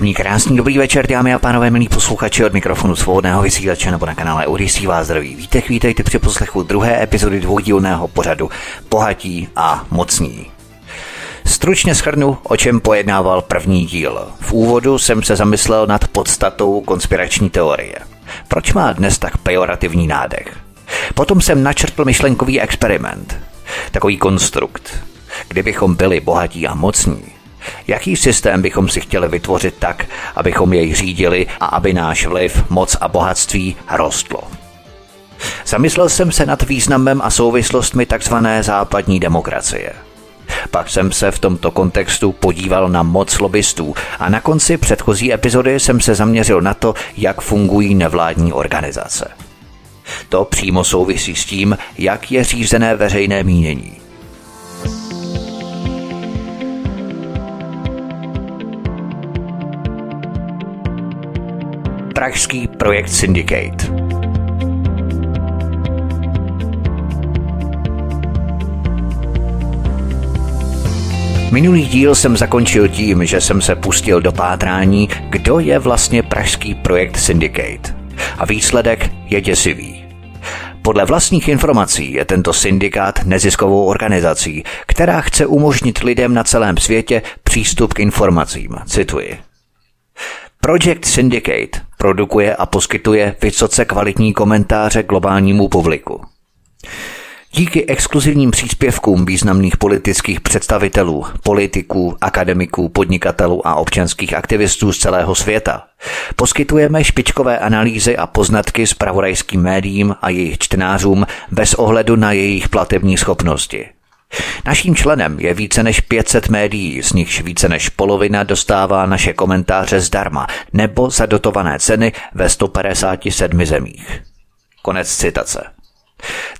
Příjemný, krásný, dobrý večer, dámy a pánové, milí posluchači od mikrofonu svobodného vysílače nebo na kanále Odisí vás zdraví. Vítek, vítejte při poslechu druhé epizody dvoudílného pořadu Bohatí a mocní. Stručně schrnu, o čem pojednával první díl. V úvodu jsem se zamyslel nad podstatou konspirační teorie. Proč má dnes tak pejorativní nádech? Potom jsem načrtl myšlenkový experiment. Takový konstrukt. Kdybychom byli bohatí a mocní, Jaký systém bychom si chtěli vytvořit tak, abychom jej řídili a aby náš vliv, moc a bohatství rostlo? Zamyslel jsem se nad významem a souvislostmi tzv. západní demokracie. Pak jsem se v tomto kontextu podíval na moc lobbystů a na konci předchozí epizody jsem se zaměřil na to, jak fungují nevládní organizace. To přímo souvisí s tím, jak je řízené veřejné mínění. Pražský projekt Syndicate. Minulý díl jsem zakončil tím, že jsem se pustil do pátrání, kdo je vlastně pražský projekt Syndicate. A výsledek je děsivý. Podle vlastních informací je tento syndikát neziskovou organizací, která chce umožnit lidem na celém světě přístup k informacím. Cituji. Project Syndicate produkuje a poskytuje vysoce kvalitní komentáře globálnímu publiku. Díky exkluzivním příspěvkům významných politických představitelů, politiků, akademiků, podnikatelů a občanských aktivistů z celého světa poskytujeme špičkové analýzy a poznatky s pravodajským médiím a jejich čtenářům bez ohledu na jejich platební schopnosti. Naším členem je více než 500 médií, z nichž více než polovina dostává naše komentáře zdarma nebo za dotované ceny ve 157 zemích. Konec citace.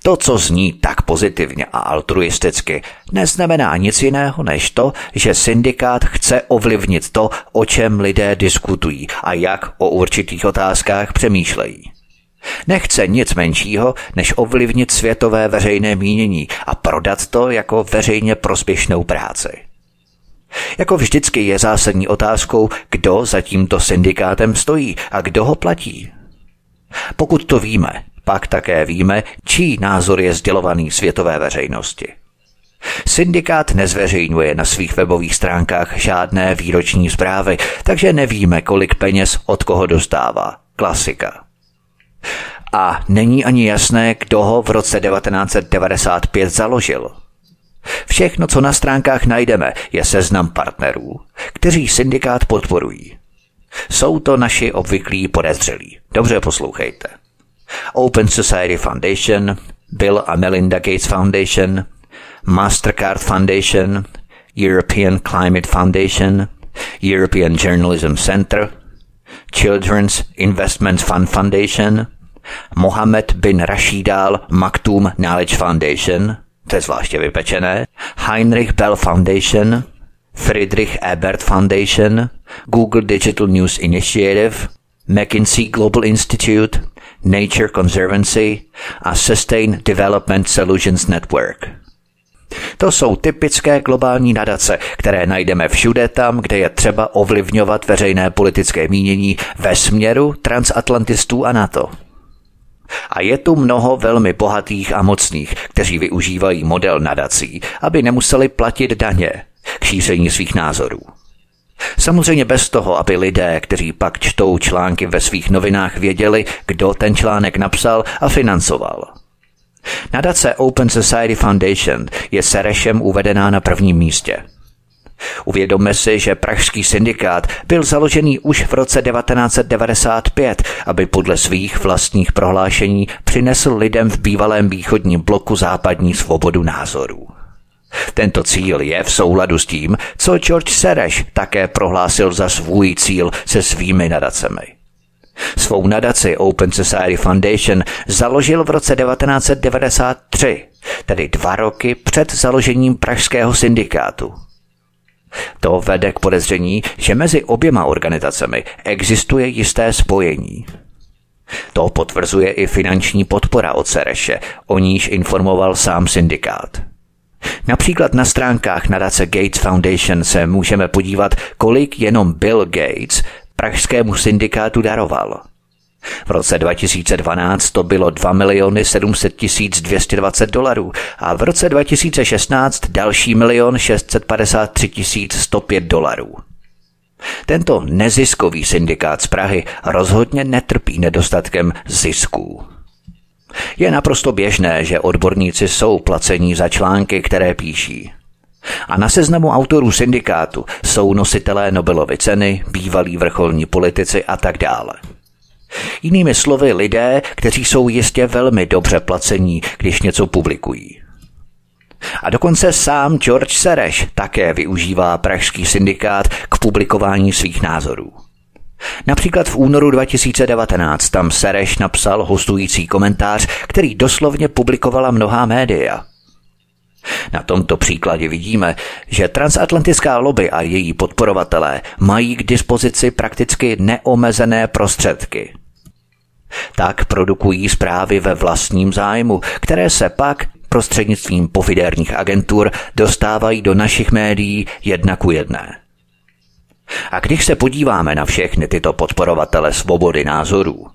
To, co zní tak pozitivně a altruisticky, neznamená nic jiného než to, že syndikát chce ovlivnit to, o čem lidé diskutují a jak o určitých otázkách přemýšlejí. Nechce nic menšího, než ovlivnit světové veřejné mínění a prodat to jako veřejně prospěšnou práci. Jako vždycky je zásadní otázkou, kdo za tímto syndikátem stojí a kdo ho platí. Pokud to víme, pak také víme, čí názor je sdělovaný světové veřejnosti. Syndikát nezveřejňuje na svých webových stránkách žádné výroční zprávy, takže nevíme, kolik peněz od koho dostává. Klasika. A není ani jasné, kdo ho v roce 1995 založil. Všechno, co na stránkách najdeme, je seznam partnerů, kteří syndikát podporují. Jsou to naši obvyklí podezřelí. Dobře poslouchejte. Open Society Foundation, Bill a Melinda Gates Foundation, Mastercard Foundation, European Climate Foundation, European Journalism Center, Children's Investment Fund Foundation, Mohammed bin Rashid Al Maktoum Knowledge Foundation, to je zvláště vypečené, Heinrich Bell Foundation, Friedrich Ebert Foundation, Google Digital News Initiative, McKinsey Global Institute, Nature Conservancy a Sustain Development Solutions Network – to jsou typické globální nadace, které najdeme všude tam, kde je třeba ovlivňovat veřejné politické mínění ve směru transatlantistů a NATO. A je tu mnoho velmi bohatých a mocných, kteří využívají model nadací, aby nemuseli platit daně k šíření svých názorů. Samozřejmě bez toho, aby lidé, kteří pak čtou články ve svých novinách, věděli, kdo ten článek napsal a financoval. Nadace Open Society Foundation je Serešem uvedená na prvním místě. Uvědomme si, že pražský syndikát byl založený už v roce 1995, aby podle svých vlastních prohlášení přinesl lidem v bývalém východním bloku západní svobodu názorů. Tento cíl je v souladu s tím, co George Sereš také prohlásil za svůj cíl se svými nadacemi. Svou nadaci Open Society Foundation založil v roce 1993, tedy dva roky před založením pražského syndikátu. To vede k podezření, že mezi oběma organizacemi existuje jisté spojení. To potvrzuje i finanční podpora od Sereše, o níž informoval sám syndikát. Například na stránkách nadace Gates Foundation se můžeme podívat, kolik jenom Bill Gates pražskému syndikátu daroval. V roce 2012 to bylo 2 miliony 700 tisíc 220 dolarů a v roce 2016 další milion 653 tisíc 105 dolarů. Tento neziskový syndikát z Prahy rozhodně netrpí nedostatkem zisků. Je naprosto běžné, že odborníci jsou placení za články, které píší. A na seznamu autorů syndikátu jsou nositelé Nobelovy ceny, bývalí vrcholní politici a tak dále. Jinými slovy lidé, kteří jsou jistě velmi dobře placení, když něco publikují. A dokonce sám George Sereš také využívá pražský syndikát k publikování svých názorů. Například v únoru 2019 tam Sereš napsal hostující komentář, který doslovně publikovala mnohá média. Na tomto příkladě vidíme, že transatlantická lobby a její podporovatelé mají k dispozici prakticky neomezené prostředky. Tak produkují zprávy ve vlastním zájmu, které se pak prostřednictvím pofiderních agentur dostávají do našich médií jedna ku jedné. A když se podíváme na všechny tyto podporovatele svobody názorů,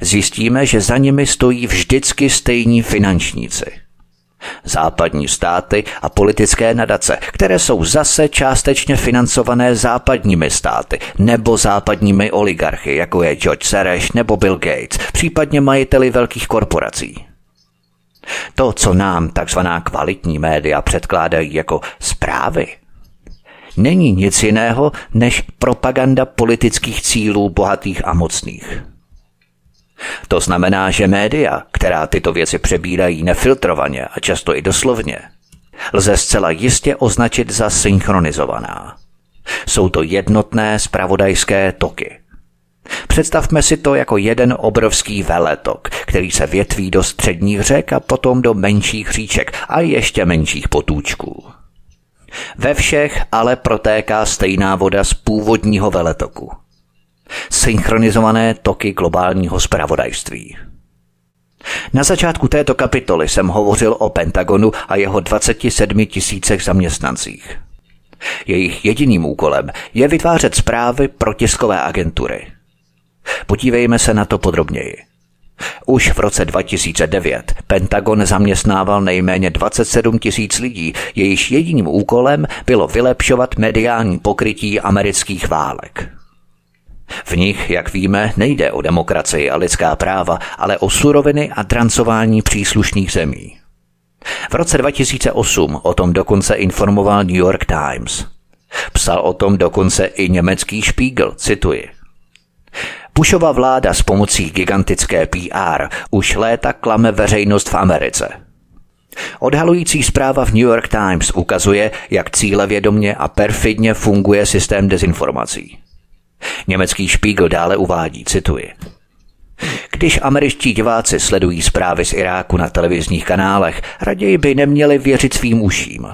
zjistíme, že za nimi stojí vždycky stejní finančníci. Západní státy a politické nadace, které jsou zase částečně financované západními státy nebo západními oligarchy, jako je George Soros nebo Bill Gates, případně majiteli velkých korporací. To, co nám takzvaná kvalitní média předkládají jako zprávy, není nic jiného než propaganda politických cílů bohatých a mocných. To znamená, že média, která tyto věci přebírají nefiltrovaně a často i doslovně, lze zcela jistě označit za synchronizovaná. Jsou to jednotné spravodajské toky. Představme si to jako jeden obrovský veletok, který se větví do středních řek a potom do menších říček a ještě menších potůčků. Ve všech ale protéká stejná voda z původního veletoku. Synchronizované toky globálního spravodajství. Na začátku této kapitoly jsem hovořil o Pentagonu a jeho 27 tisícech zaměstnancích. Jejich jediným úkolem je vytvářet zprávy pro tiskové agentury. Podívejme se na to podrobněji. Už v roce 2009 Pentagon zaměstnával nejméně 27 tisíc lidí, jejichž jediným úkolem bylo vylepšovat mediální pokrytí amerických válek. V nich, jak víme, nejde o demokracii a lidská práva, ale o suroviny a drancování příslušných zemí. V roce 2008 o tom dokonce informoval New York Times. Psal o tom dokonce i německý Spiegel, cituji. Bushova vláda s pomocí gigantické PR už léta klame veřejnost v Americe. Odhalující zpráva v New York Times ukazuje, jak cílevědomně a perfidně funguje systém dezinformací. Německý Spiegel dále uvádí, cituji. Když američtí diváci sledují zprávy z Iráku na televizních kanálech, raději by neměli věřit svým uším.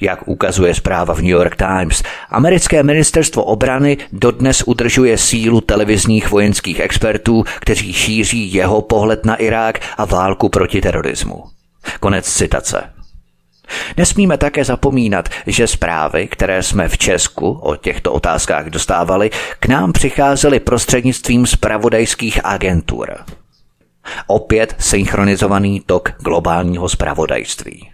Jak ukazuje zpráva v New York Times, americké ministerstvo obrany dodnes udržuje sílu televizních vojenských expertů, kteří šíří jeho pohled na Irák a válku proti terorismu. Konec citace. Nesmíme také zapomínat, že zprávy, které jsme v Česku o těchto otázkách dostávali, k nám přicházely prostřednictvím spravodajských agentur. Opět synchronizovaný tok globálního spravodajství.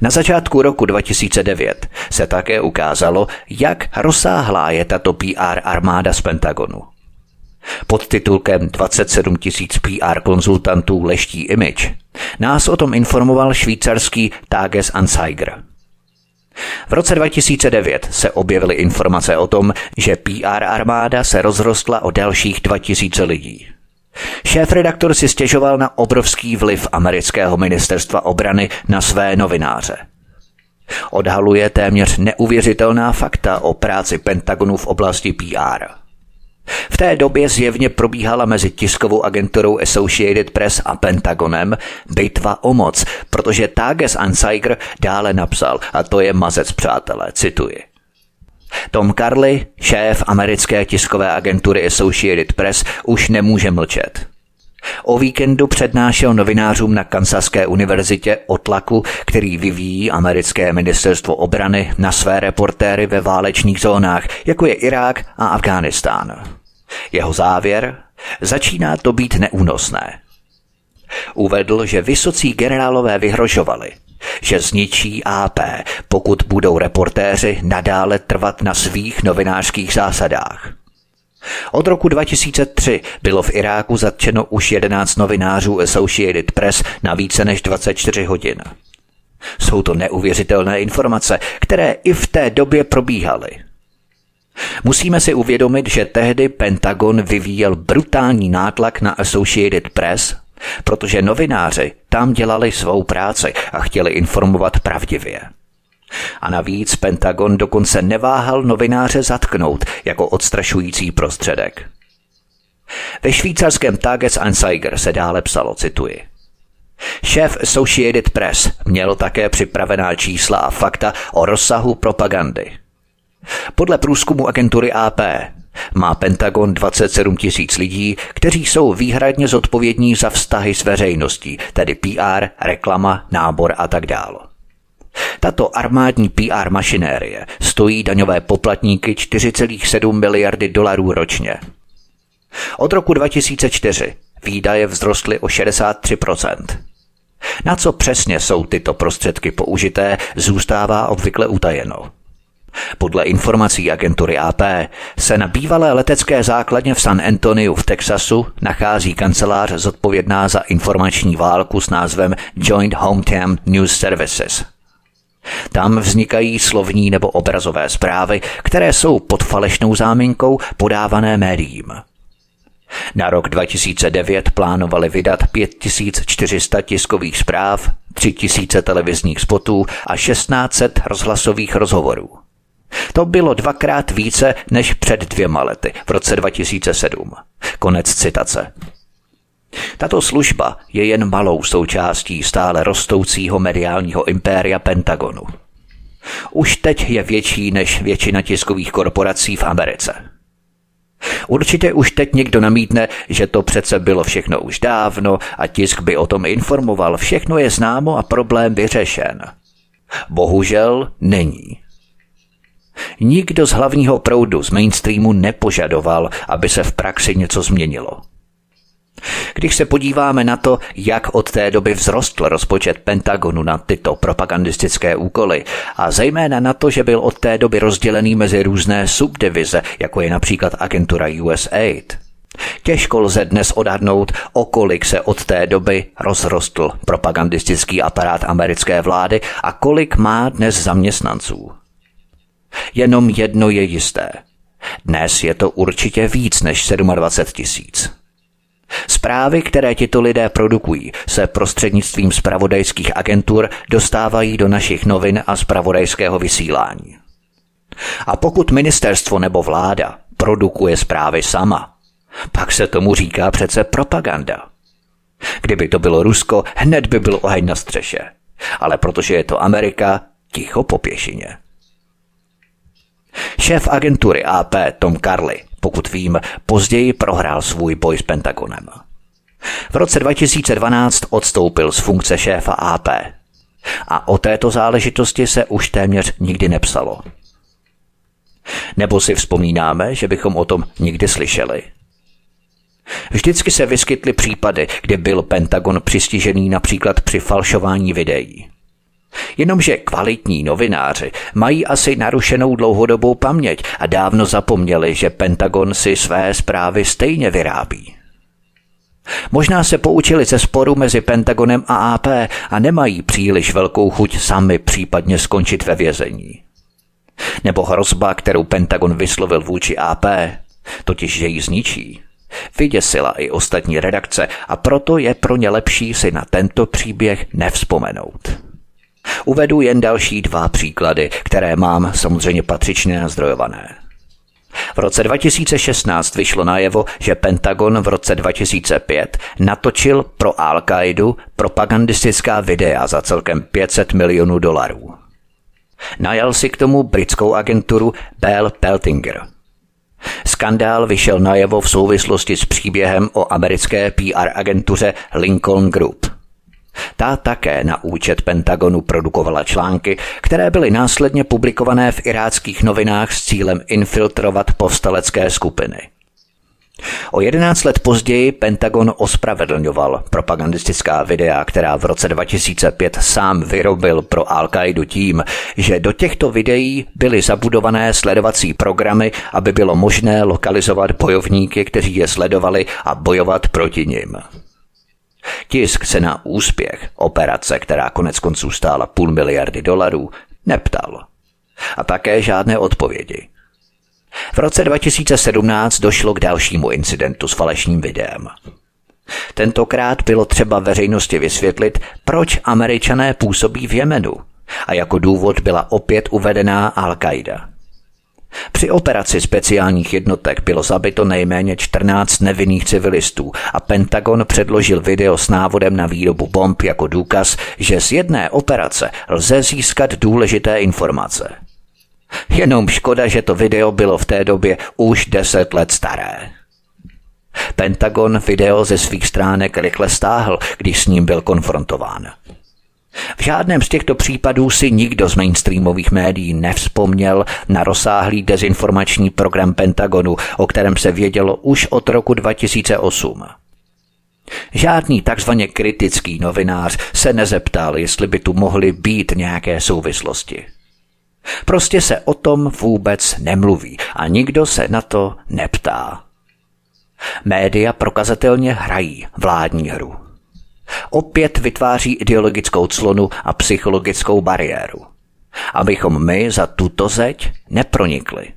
Na začátku roku 2009 se také ukázalo, jak rozsáhlá je tato PR armáda z Pentagonu. Pod titulkem 27 tisíc PR konzultantů leští image nás o tom informoval švýcarský Tages Anzeiger. V roce 2009 se objevily informace o tom, že PR armáda se rozrostla o dalších 2000 lidí. Šéf-redaktor si stěžoval na obrovský vliv amerického ministerstva obrany na své novináře. Odhaluje téměř neuvěřitelná fakta o práci Pentagonu v oblasti PR. V té době zjevně probíhala mezi tiskovou agenturou Associated Press a Pentagonem bitva o moc, protože Tages Anzeiger dále napsal, a to je mazec přátelé, cituji. Tom Carly, šéf americké tiskové agentury Associated Press, už nemůže mlčet. O víkendu přednášel novinářům na Kansaské univerzitě o tlaku, který vyvíjí americké ministerstvo obrany na své reportéry ve válečných zónách, jako je Irák a Afghánistán. Jeho závěr? Začíná to být neúnosné. Uvedl, že vysocí generálové vyhrožovali, že zničí AP, pokud budou reportéři nadále trvat na svých novinářských zásadách. Od roku 2003 bylo v Iráku zatčeno už 11 novinářů Associated Press na více než 24 hodin. Jsou to neuvěřitelné informace, které i v té době probíhaly. Musíme si uvědomit, že tehdy Pentagon vyvíjel brutální nátlak na Associated Press, protože novináři tam dělali svou práci a chtěli informovat pravdivě. A navíc Pentagon dokonce neváhal novináře zatknout jako odstrašující prostředek. Ve švýcarském Tages Anzeiger se dále psalo, cituji. Šéf Associated Press měl také připravená čísla a fakta o rozsahu propagandy. Podle průzkumu agentury AP má Pentagon 27 tisíc lidí, kteří jsou výhradně zodpovědní za vztahy s veřejností, tedy PR, reklama, nábor a tak dále. Tato armádní PR mašinérie stojí daňové poplatníky 4,7 miliardy dolarů ročně. Od roku 2004 výdaje vzrostly o 63%. Na co přesně jsou tyto prostředky použité, zůstává obvykle utajeno. Podle informací agentury AP se na bývalé letecké základně v San Antoniu v Texasu nachází kancelář zodpovědná za informační válku s názvem Joint Hometown News Services – tam vznikají slovní nebo obrazové zprávy, které jsou pod falešnou záminkou podávané médiím. Na rok 2009 plánovali vydat 5400 tiskových zpráv, 3000 televizních spotů a 1600 rozhlasových rozhovorů. To bylo dvakrát více než před dvěma lety, v roce 2007. Konec citace. Tato služba je jen malou součástí stále rostoucího mediálního impéria Pentagonu. Už teď je větší než většina tiskových korporací v Americe. Určitě už teď někdo namítne, že to přece bylo všechno už dávno a tisk by o tom informoval. Všechno je známo a problém vyřešen. Bohužel není. Nikdo z hlavního proudu z mainstreamu nepožadoval, aby se v praxi něco změnilo. Když se podíváme na to, jak od té doby vzrostl rozpočet Pentagonu na tyto propagandistické úkoly a zejména na to, že byl od té doby rozdělený mezi různé subdivize, jako je například agentura USAID, Těžko lze dnes odhadnout, o kolik se od té doby rozrostl propagandistický aparát americké vlády a kolik má dnes zaměstnanců. Jenom jedno je jisté. Dnes je to určitě víc než 27 tisíc. Zprávy, které tito lidé produkují, se prostřednictvím spravodajských agentur dostávají do našich novin a spravodajského vysílání. A pokud ministerstvo nebo vláda produkuje zprávy sama, pak se tomu říká přece propaganda. Kdyby to bylo Rusko, hned by byl oheň na střeše. Ale protože je to Amerika, ticho po pěšině. Šéf agentury AP Tom Carly pokud vím, později prohrál svůj boj s Pentagonem. V roce 2012 odstoupil z funkce šéfa AP. A o této záležitosti se už téměř nikdy nepsalo. Nebo si vzpomínáme, že bychom o tom nikdy slyšeli. Vždycky se vyskytly případy, kdy byl Pentagon přistižený například při falšování videí. Jenomže kvalitní novináři mají asi narušenou dlouhodobou paměť a dávno zapomněli, že Pentagon si své zprávy stejně vyrábí. Možná se poučili ze sporu mezi Pentagonem a AP a nemají příliš velkou chuť sami případně skončit ve vězení. Nebo hrozba, kterou Pentagon vyslovil vůči AP, totiž že ji zničí, vyděsila i ostatní redakce a proto je pro ně lepší si na tento příběh nevzpomenout. Uvedu jen další dva příklady, které mám samozřejmě patřičně nazdrojované. V roce 2016 vyšlo najevo, že Pentagon v roce 2005 natočil pro Al-Qaidu propagandistická videa za celkem 500 milionů dolarů. Najal si k tomu britskou agenturu Bell Peltinger. Skandál vyšel najevo v souvislosti s příběhem o americké PR agentuře Lincoln Group – ta také na účet Pentagonu produkovala články, které byly následně publikované v iráckých novinách s cílem infiltrovat povstalecké skupiny. O 11 let později Pentagon ospravedlňoval propagandistická videa, která v roce 2005 sám vyrobil pro Al-Qaidu tím, že do těchto videí byly zabudované sledovací programy, aby bylo možné lokalizovat bojovníky, kteří je sledovali a bojovat proti nim. Tisk se na úspěch operace, která konec konců stála půl miliardy dolarů, neptal. A také žádné odpovědi. V roce 2017 došlo k dalšímu incidentu s falešným videem. Tentokrát bylo třeba veřejnosti vysvětlit, proč američané působí v Jemenu a jako důvod byla opět uvedená Al-Qaida. Při operaci speciálních jednotek bylo zabito nejméně 14 nevinných civilistů a Pentagon předložil video s návodem na výrobu bomb jako důkaz, že z jedné operace lze získat důležité informace. Jenom škoda, že to video bylo v té době už 10 let staré. Pentagon video ze svých stránek rychle stáhl, když s ním byl konfrontován. V žádném z těchto případů si nikdo z mainstreamových médií nevzpomněl na rozsáhlý dezinformační program Pentagonu, o kterém se vědělo už od roku 2008. Žádný takzvaně kritický novinář se nezeptal, jestli by tu mohly být nějaké souvislosti. Prostě se o tom vůbec nemluví a nikdo se na to neptá. Média prokazatelně hrají vládní hru opět vytváří ideologickou clonu a psychologickou bariéru. Abychom my za tuto zeď nepronikli.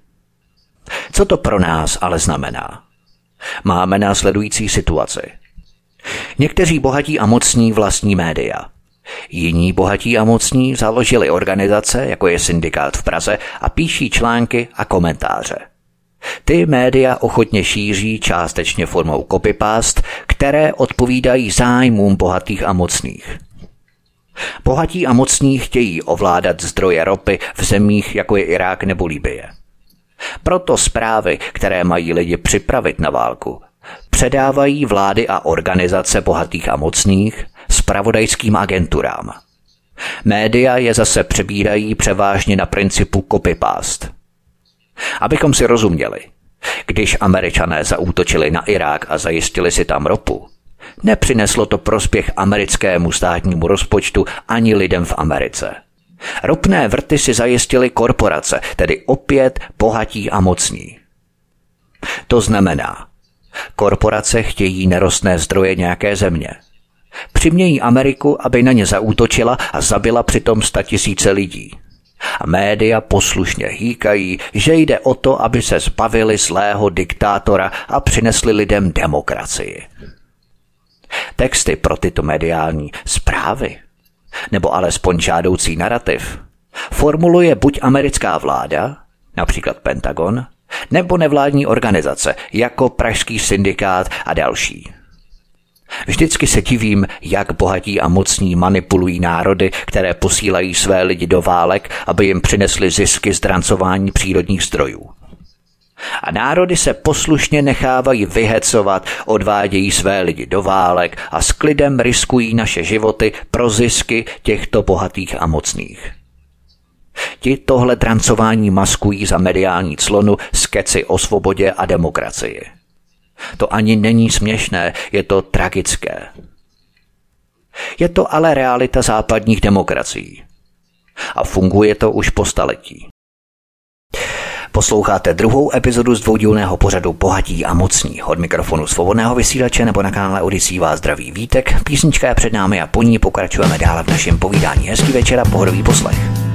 Co to pro nás ale znamená? Máme následující situaci. Někteří bohatí a mocní vlastní média. Jiní bohatí a mocní založili organizace, jako je syndikát v Praze, a píší články a komentáře. Ty média ochotně šíří částečně formou copypast, které odpovídají zájmům bohatých a mocných. Bohatí a mocní chtějí ovládat zdroje ropy v zemích, jako je Irák nebo Libye. Proto zprávy, které mají lidi připravit na válku, předávají vlády a organizace bohatých a mocných spravodajským agenturám. Média je zase přebírají převážně na principu copypast – Abychom si rozuměli, když američané zaútočili na Irák a zajistili si tam ropu, nepřineslo to prospěch americkému státnímu rozpočtu ani lidem v Americe. Ropné vrty si zajistili korporace, tedy opět bohatí a mocní. To znamená, korporace chtějí nerostné zdroje nějaké země. Přimějí Ameriku, aby na ně zaútočila a zabila přitom tisíce lidí. Média poslušně hýkají, že jde o to, aby se zbavili zlého diktátora a přinesli lidem demokracii. Texty pro tyto mediální zprávy, nebo alespoň žádoucí narrativ, formuluje buď americká vláda, například Pentagon, nebo nevládní organizace, jako Pražský syndikát a další. Vždycky se divím, jak bohatí a mocní manipulují národy, které posílají své lidi do válek, aby jim přinesli zisky z drancování přírodních zdrojů. A národy se poslušně nechávají vyhecovat, odvádějí své lidi do válek a s klidem riskují naše životy pro zisky těchto bohatých a mocných. Ti tohle drancování maskují za mediální clonu s keci o svobodě a demokracii. To ani není směšné, je to tragické. Je to ale realita západních demokracií. A funguje to už po staletí. Posloucháte druhou epizodu z dvoudílného pořadu Bohatí a mocní. Od mikrofonu svobodného vysílače nebo na kanále Odisí vás zdraví vítek. Písnička je před námi a po ní pokračujeme dále v našem povídání. Hezký večer a pohodový poslech.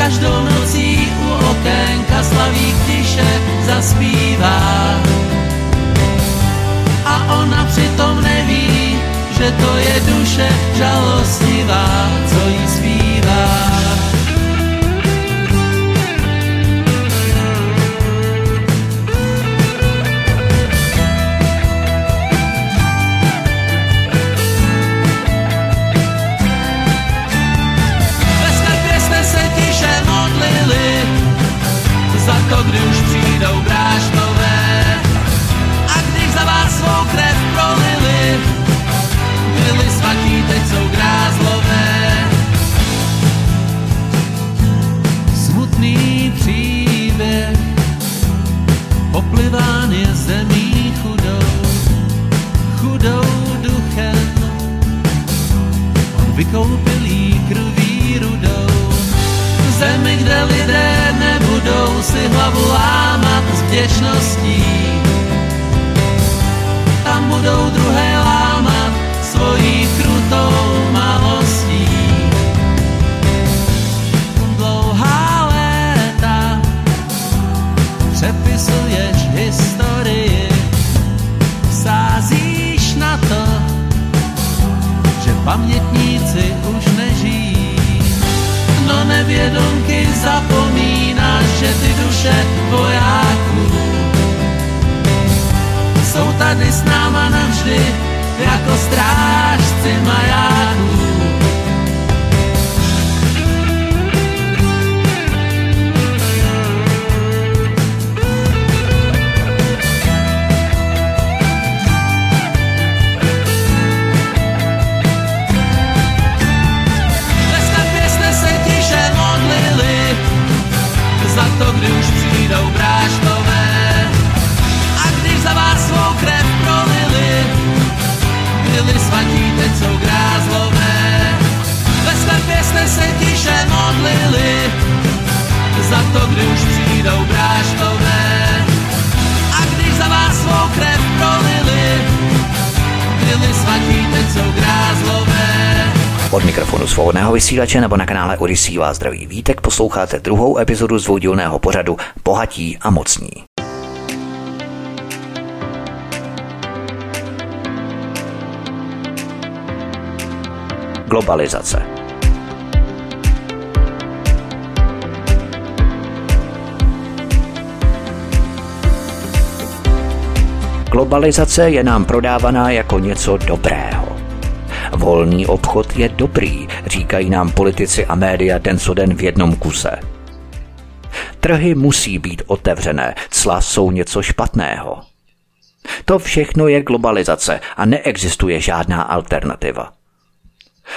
Každou nocí u okénka slavík tiše zaspívá. A ona přitom neví, že to je duše žalostivá, co jí to, kdy už přijdou bráškové. A když za vás svou krev prolili, byli svatí, teď jsou grázlové. Smutný příběh, popliván je zemí chudou, chudou duchem. On vykoupil jí krví rudou, zemi, kde lidé budou si hlavu lámat s vděčností. Tam budou druhé lámat svojí krutou malostí. Dlouhá léta přepisuješ historii, sázíš na to, že pamětníci už nežijí. No nevědomky zapomínáš, že ty duše vojáků jsou tady s náma navždy jako strážci majáků. Od mikrofonu svobodného vysílače nebo na kanále Odisí vás zdraví vítek posloucháte druhou epizodu z dvoudílného pořadu Bohatí a mocní. Globalizace Globalizace je nám prodávaná jako něco dobrého. Volný obchod je dobrý, říkají nám politici a média den co den v jednom kuse. Trhy musí být otevřené, cla jsou něco špatného. To všechno je globalizace a neexistuje žádná alternativa.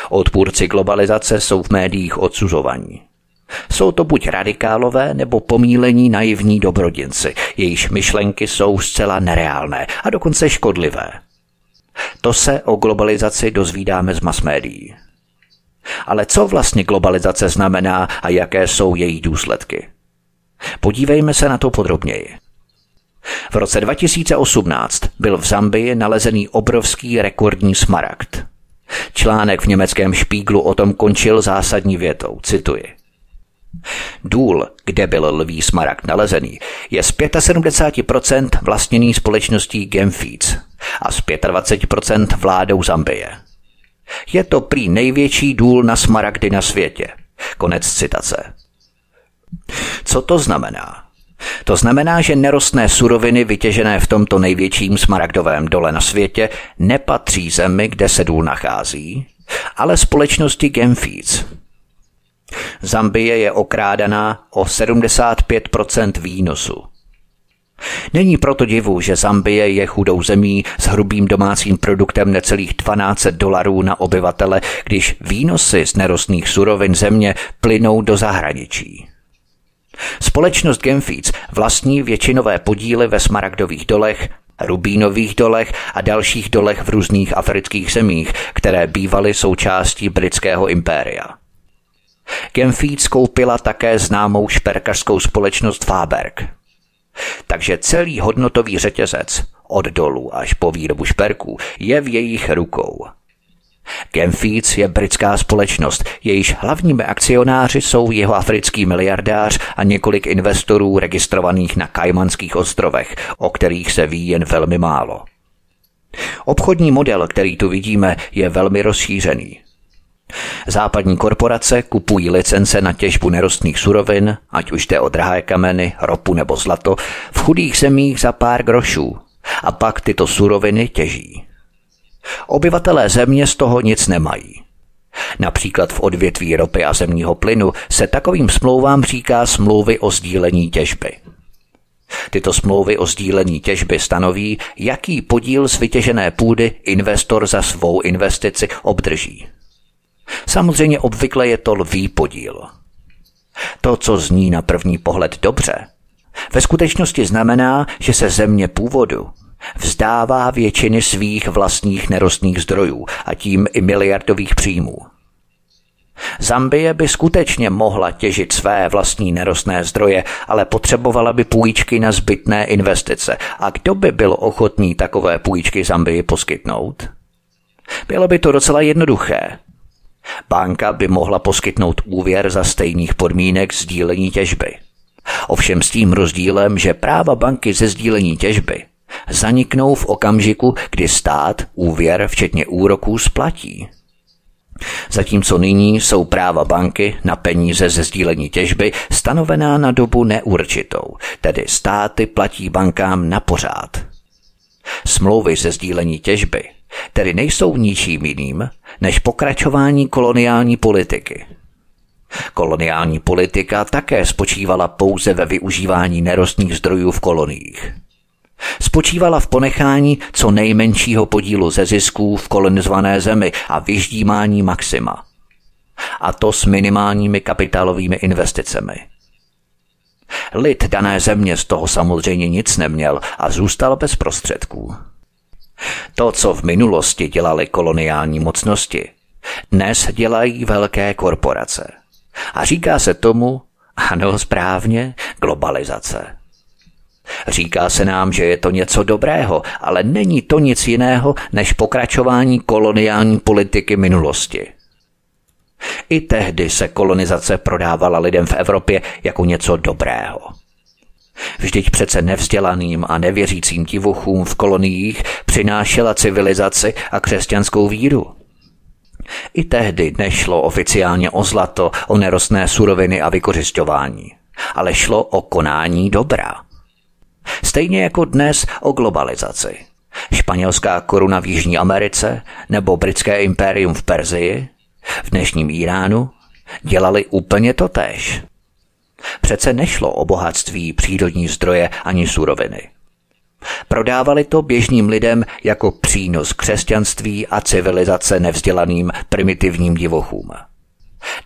Odpůrci globalizace jsou v médiích odsuzovaní. Jsou to buď radikálové nebo pomílení naivní dobrodinci, jejichž myšlenky jsou zcela nereálné a dokonce škodlivé. To se o globalizaci dozvídáme z mass médií. Ale co vlastně globalizace znamená a jaké jsou její důsledky? Podívejme se na to podrobněji. V roce 2018 byl v Zambii nalezený obrovský rekordní smaragd. Článek v německém špíglu o tom končil zásadní větou, cituji. Důl, kde byl lví smaragd nalezený, je z 75% vlastněný společností Gemfeeds a z 25% vládou Zambie. Je to prý největší důl na smaragdy na světě. Konec citace. Co to znamená? To znamená, že nerostné suroviny vytěžené v tomto největším smaragdovém dole na světě nepatří zemi, kde se důl nachází, ale společnosti Gemfeeds. Zambie je okrádaná o 75% výnosu. Není proto divu, že Zambie je chudou zemí s hrubým domácím produktem necelých 12 dolarů na obyvatele, když výnosy z nerostných surovin země plynou do zahraničí. Společnost Gemfeeds vlastní většinové podíly ve smaragdových dolech, rubínových dolech a dalších dolech v různých afrických zemích, které bývaly součástí britského impéria. Gemfeeds koupila také známou šperkařskou společnost Faberg. Takže celý hodnotový řetězec od dolů až po výrobu šperků je v jejich rukou – Gemfeeds je britská společnost, jejíž hlavními akcionáři jsou jeho africký miliardář a několik investorů registrovaných na Kajmanských ostrovech, o kterých se ví jen velmi málo. Obchodní model, který tu vidíme, je velmi rozšířený. Západní korporace kupují licence na těžbu nerostných surovin, ať už jde o drahé kameny, ropu nebo zlato, v chudých zemích za pár grošů a pak tyto suroviny těží. Obyvatelé země z toho nic nemají. Například v odvětví ropy a zemního plynu se takovým smlouvám říká smlouvy o sdílení těžby. Tyto smlouvy o sdílení těžby stanoví, jaký podíl z vytěžené půdy investor za svou investici obdrží. Samozřejmě obvykle je to lvý podíl. To, co zní na první pohled dobře, ve skutečnosti znamená, že se země původu vzdává většiny svých vlastních nerostných zdrojů a tím i miliardových příjmů. Zambie by skutečně mohla těžit své vlastní nerostné zdroje, ale potřebovala by půjčky na zbytné investice. A kdo by byl ochotný takové půjčky Zambii poskytnout? Bylo by to docela jednoduché. Banka by mohla poskytnout úvěr za stejných podmínek sdílení těžby. Ovšem s tím rozdílem, že práva banky ze sdílení těžby zaniknou v okamžiku, kdy stát úvěr včetně úroků splatí. Zatímco nyní jsou práva banky na peníze ze sdílení těžby stanovená na dobu neurčitou, tedy státy platí bankám na pořád. Smlouvy ze sdílení těžby tedy nejsou ničím jiným než pokračování koloniální politiky. Koloniální politika také spočívala pouze ve využívání nerostných zdrojů v koloniích spočívala v ponechání co nejmenšího podílu ze zisků v kolonizované zemi a vyždímání maxima. A to s minimálními kapitálovými investicemi. Lid dané země z toho samozřejmě nic neměl a zůstal bez prostředků. To, co v minulosti dělali koloniální mocnosti, dnes dělají velké korporace. A říká se tomu, ano správně, globalizace. Říká se nám, že je to něco dobrého, ale není to nic jiného než pokračování koloniální politiky minulosti. I tehdy se kolonizace prodávala lidem v Evropě jako něco dobrého. Vždyť přece nevzdělaným a nevěřícím divochům v koloniích přinášela civilizaci a křesťanskou víru. I tehdy nešlo oficiálně o zlato, o nerostné suroviny a vykořišťování, ale šlo o konání dobra. Stejně jako dnes o globalizaci. Španělská koruna v Jižní Americe nebo britské impérium v Perzii, v dnešním Iránu, dělali úplně to tež. Přece nešlo o bohatství, přírodní zdroje ani suroviny. Prodávali to běžným lidem jako přínos křesťanství a civilizace nevzdělaným primitivním divochům.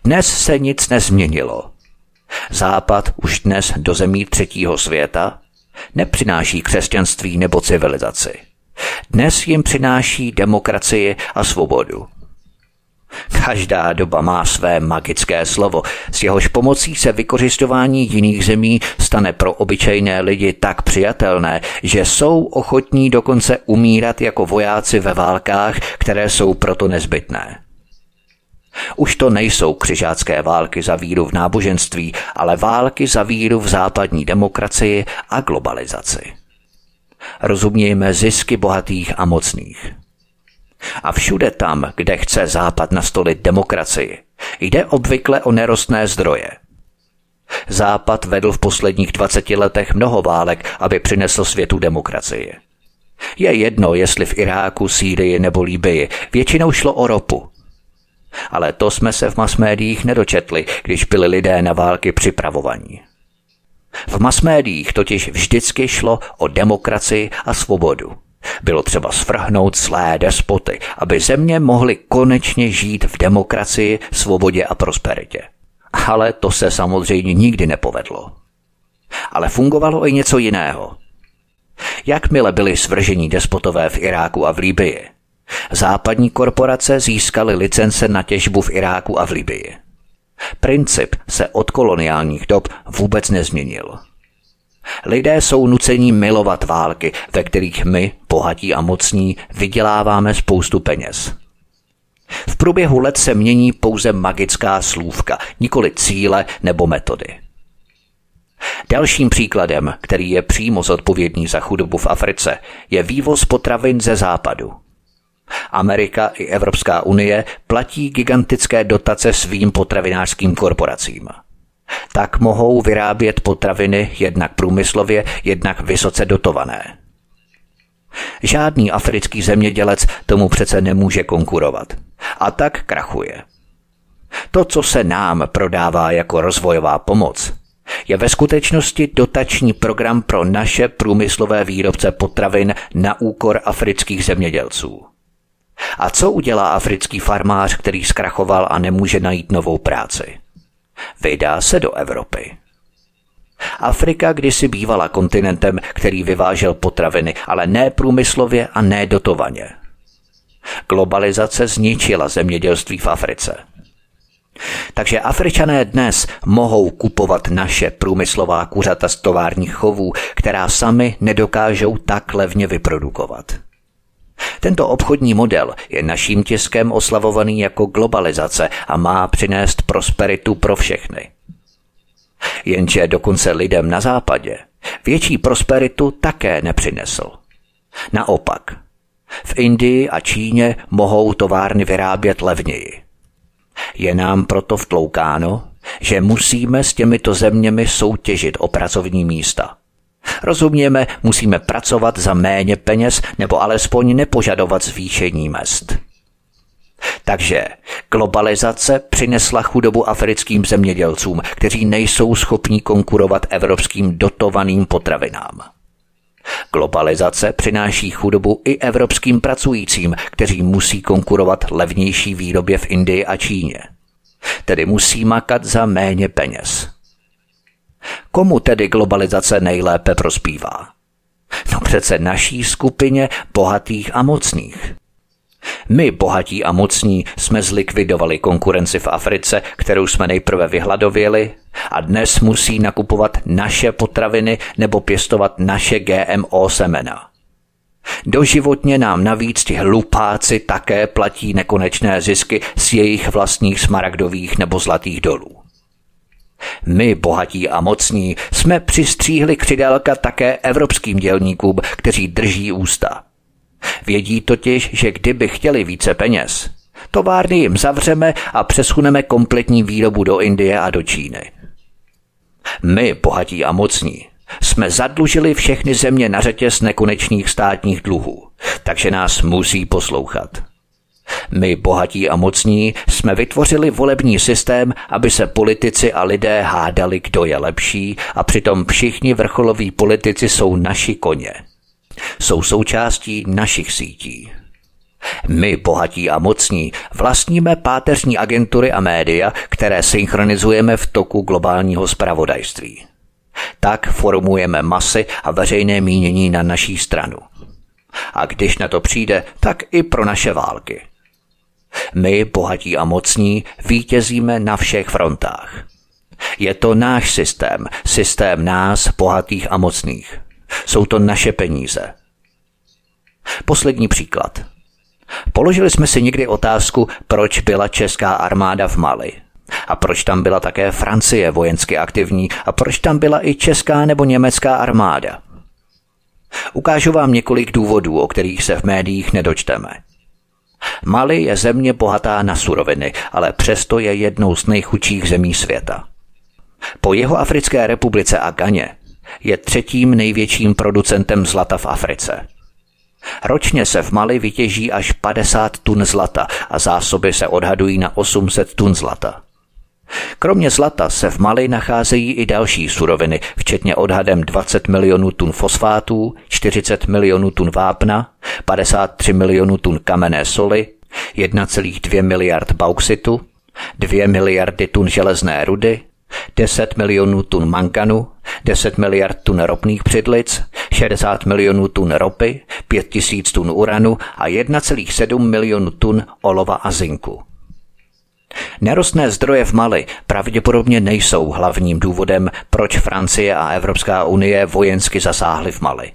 Dnes se nic nezměnilo. Západ už dnes do zemí třetího světa nepřináší křesťanství nebo civilizaci. Dnes jim přináší demokracii a svobodu. Každá doba má své magické slovo, s jehož pomocí se vykořišťování jiných zemí stane pro obyčejné lidi tak přijatelné, že jsou ochotní dokonce umírat jako vojáci ve válkách, které jsou proto nezbytné. Už to nejsou křižácké války za víru v náboženství, ale války za víru v západní demokracii a globalizaci. Rozumějme zisky bohatých a mocných. A všude tam, kde chce Západ nastolit demokracii, jde obvykle o nerostné zdroje. Západ vedl v posledních 20 letech mnoho válek, aby přinesl světu demokracii. Je jedno, jestli v Iráku, Sýrii nebo Líbii, většinou šlo o ropu. Ale to jsme se v masmédiích nedočetli, když byli lidé na války připravovaní. V masmédiích totiž vždycky šlo o demokracii a svobodu. Bylo třeba svrhnout slé despoty, aby země mohly konečně žít v demokracii, svobodě a prosperitě. Ale to se samozřejmě nikdy nepovedlo. Ale fungovalo i něco jiného. Jakmile byli svržení despotové v Iráku a v Libii, západní korporace získaly licence na těžbu v Iráku a v Libii. Princip se od koloniálních dob vůbec nezměnil. Lidé jsou nuceni milovat války, ve kterých my, bohatí a mocní, vyděláváme spoustu peněz. V průběhu let se mění pouze magická slůvka, nikoli cíle nebo metody. Dalším příkladem, který je přímo zodpovědný za chudobu v Africe, je vývoz potravin ze západu. Amerika i Evropská unie platí gigantické dotace svým potravinářským korporacím. Tak mohou vyrábět potraviny jednak průmyslově, jednak vysoce dotované. Žádný africký zemědělec tomu přece nemůže konkurovat. A tak krachuje. To, co se nám prodává jako rozvojová pomoc, je ve skutečnosti dotační program pro naše průmyslové výrobce potravin na úkor afrických zemědělců. A co udělá africký farmář, který zkrachoval a nemůže najít novou práci? Vydá se do Evropy. Afrika kdysi bývala kontinentem, který vyvážel potraviny, ale ne průmyslově a ne dotovaně. Globalizace zničila zemědělství v Africe. Takže Afričané dnes mohou kupovat naše průmyslová kuřata z továrních chovů, která sami nedokážou tak levně vyprodukovat. Tento obchodní model je naším tiskem oslavovaný jako globalizace a má přinést prosperitu pro všechny. Jenže dokonce lidem na západě větší prosperitu také nepřinesl. Naopak, v Indii a Číně mohou továrny vyrábět levněji. Je nám proto vtloukáno, že musíme s těmito zeměmi soutěžit o pracovní místa. Rozuměme, musíme pracovat za méně peněz nebo alespoň nepožadovat zvýšení mest. Takže globalizace přinesla chudobu africkým zemědělcům, kteří nejsou schopni konkurovat evropským dotovaným potravinám. Globalizace přináší chudobu i evropským pracujícím, kteří musí konkurovat levnější výrobě v Indii a Číně. Tedy musí makat za méně peněz. Komu tedy globalizace nejlépe prospívá? No přece naší skupině bohatých a mocných. My, bohatí a mocní, jsme zlikvidovali konkurenci v Africe, kterou jsme nejprve vyhladověli a dnes musí nakupovat naše potraviny nebo pěstovat naše GMO semena. Doživotně nám navíc ti hlupáci také platí nekonečné zisky z jejich vlastních smaragdových nebo zlatých dolů. My, bohatí a mocní, jsme přistříhli křidelka také evropským dělníkům, kteří drží ústa. Vědí totiž, že kdyby chtěli více peněz, továrny jim zavřeme a přesuneme kompletní výrobu do Indie a do Číny. My, bohatí a mocní, jsme zadlužili všechny země na řetěz nekonečných státních dluhů, takže nás musí poslouchat. My, bohatí a mocní, jsme vytvořili volební systém, aby se politici a lidé hádali, kdo je lepší, a přitom všichni vrcholoví politici jsou naši koně. Jsou součástí našich sítí. My, bohatí a mocní, vlastníme páteřní agentury a média, které synchronizujeme v toku globálního spravodajství. Tak formujeme masy a veřejné mínění na naší stranu. A když na to přijde, tak i pro naše války. My, bohatí a mocní, vítězíme na všech frontách. Je to náš systém, systém nás, bohatých a mocných. Jsou to naše peníze. Poslední příklad. Položili jsme si někdy otázku, proč byla česká armáda v Mali. A proč tam byla také Francie vojensky aktivní a proč tam byla i česká nebo německá armáda. Ukážu vám několik důvodů, o kterých se v médiích nedočteme. Mali je země bohatá na suroviny, ale přesto je jednou z nejchudších zemí světa. Po jeho Africké republice a Ganě je třetím největším producentem zlata v Africe. Ročně se v Mali vytěží až 50 tun zlata a zásoby se odhadují na 800 tun zlata. Kromě zlata se v Mali nacházejí i další suroviny, včetně odhadem 20 milionů tun fosfátů, 40 milionů tun vápna, 53 milionů tun kamenné soli, 1,2 miliard bauxitu, 2 miliardy tun železné rudy, 10 milionů tun manganu, 10 miliard tun ropných přidlic, 60 milionů tun ropy, 5 tisíc tun uranu a 1,7 milionu tun olova a zinku. Nerostné zdroje v Mali pravděpodobně nejsou hlavním důvodem, proč Francie a Evropská unie vojensky zasáhly v Mali.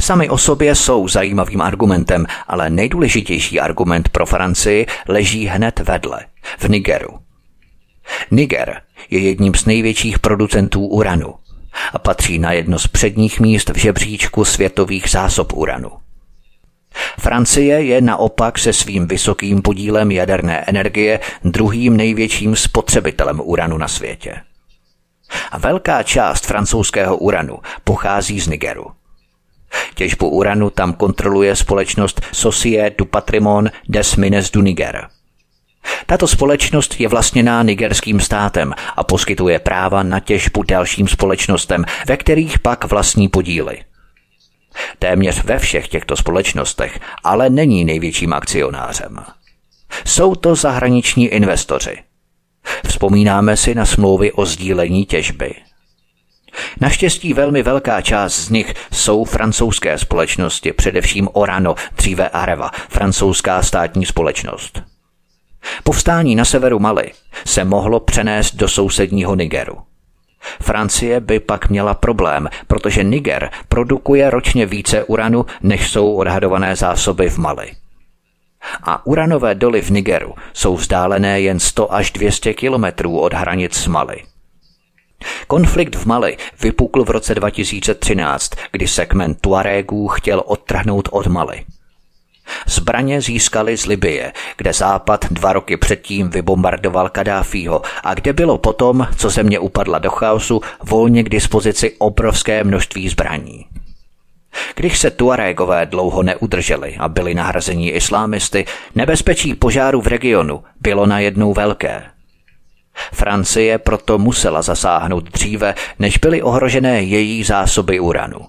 Sami o sobě jsou zajímavým argumentem, ale nejdůležitější argument pro Francii leží hned vedle, v Nigeru. Niger je jedním z největších producentů uranu a patří na jedno z předních míst v žebříčku světových zásob uranu. Francie je naopak se svým vysokým podílem jaderné energie druhým největším spotřebitelem uranu na světě. Velká část francouzského uranu pochází z Nigeru. Těžbu uranu tam kontroluje společnost Société du Patrimoine des Mines du Niger. Tato společnost je vlastněná nigerským státem a poskytuje práva na těžbu dalším společnostem, ve kterých pak vlastní podíly. Téměř ve všech těchto společnostech ale není největším akcionářem. Jsou to zahraniční investoři. Vzpomínáme si na smlouvy o sdílení těžby. Naštěstí velmi velká část z nich jsou francouzské společnosti, především Orano, dříve Areva, francouzská státní společnost. Povstání na severu Mali se mohlo přenést do sousedního Nigeru. Francie by pak měla problém, protože Niger produkuje ročně více uranu, než jsou odhadované zásoby v Mali. A uranové doly v Nigeru jsou vzdálené jen 100 až 200 kilometrů od hranic s Mali. Konflikt v Mali vypukl v roce 2013, kdy segment Tuaregů chtěl odtrhnout od Mali. Zbraně získali z Libie, kde Západ dva roky předtím vybombardoval Kadáfího a kde bylo potom, co země upadla do chaosu, volně k dispozici obrovské množství zbraní. Když se Tuaregové dlouho neudrželi a byli nahrazení islámisty, nebezpečí požáru v regionu bylo najednou velké. Francie proto musela zasáhnout dříve, než byly ohrožené její zásoby uranu.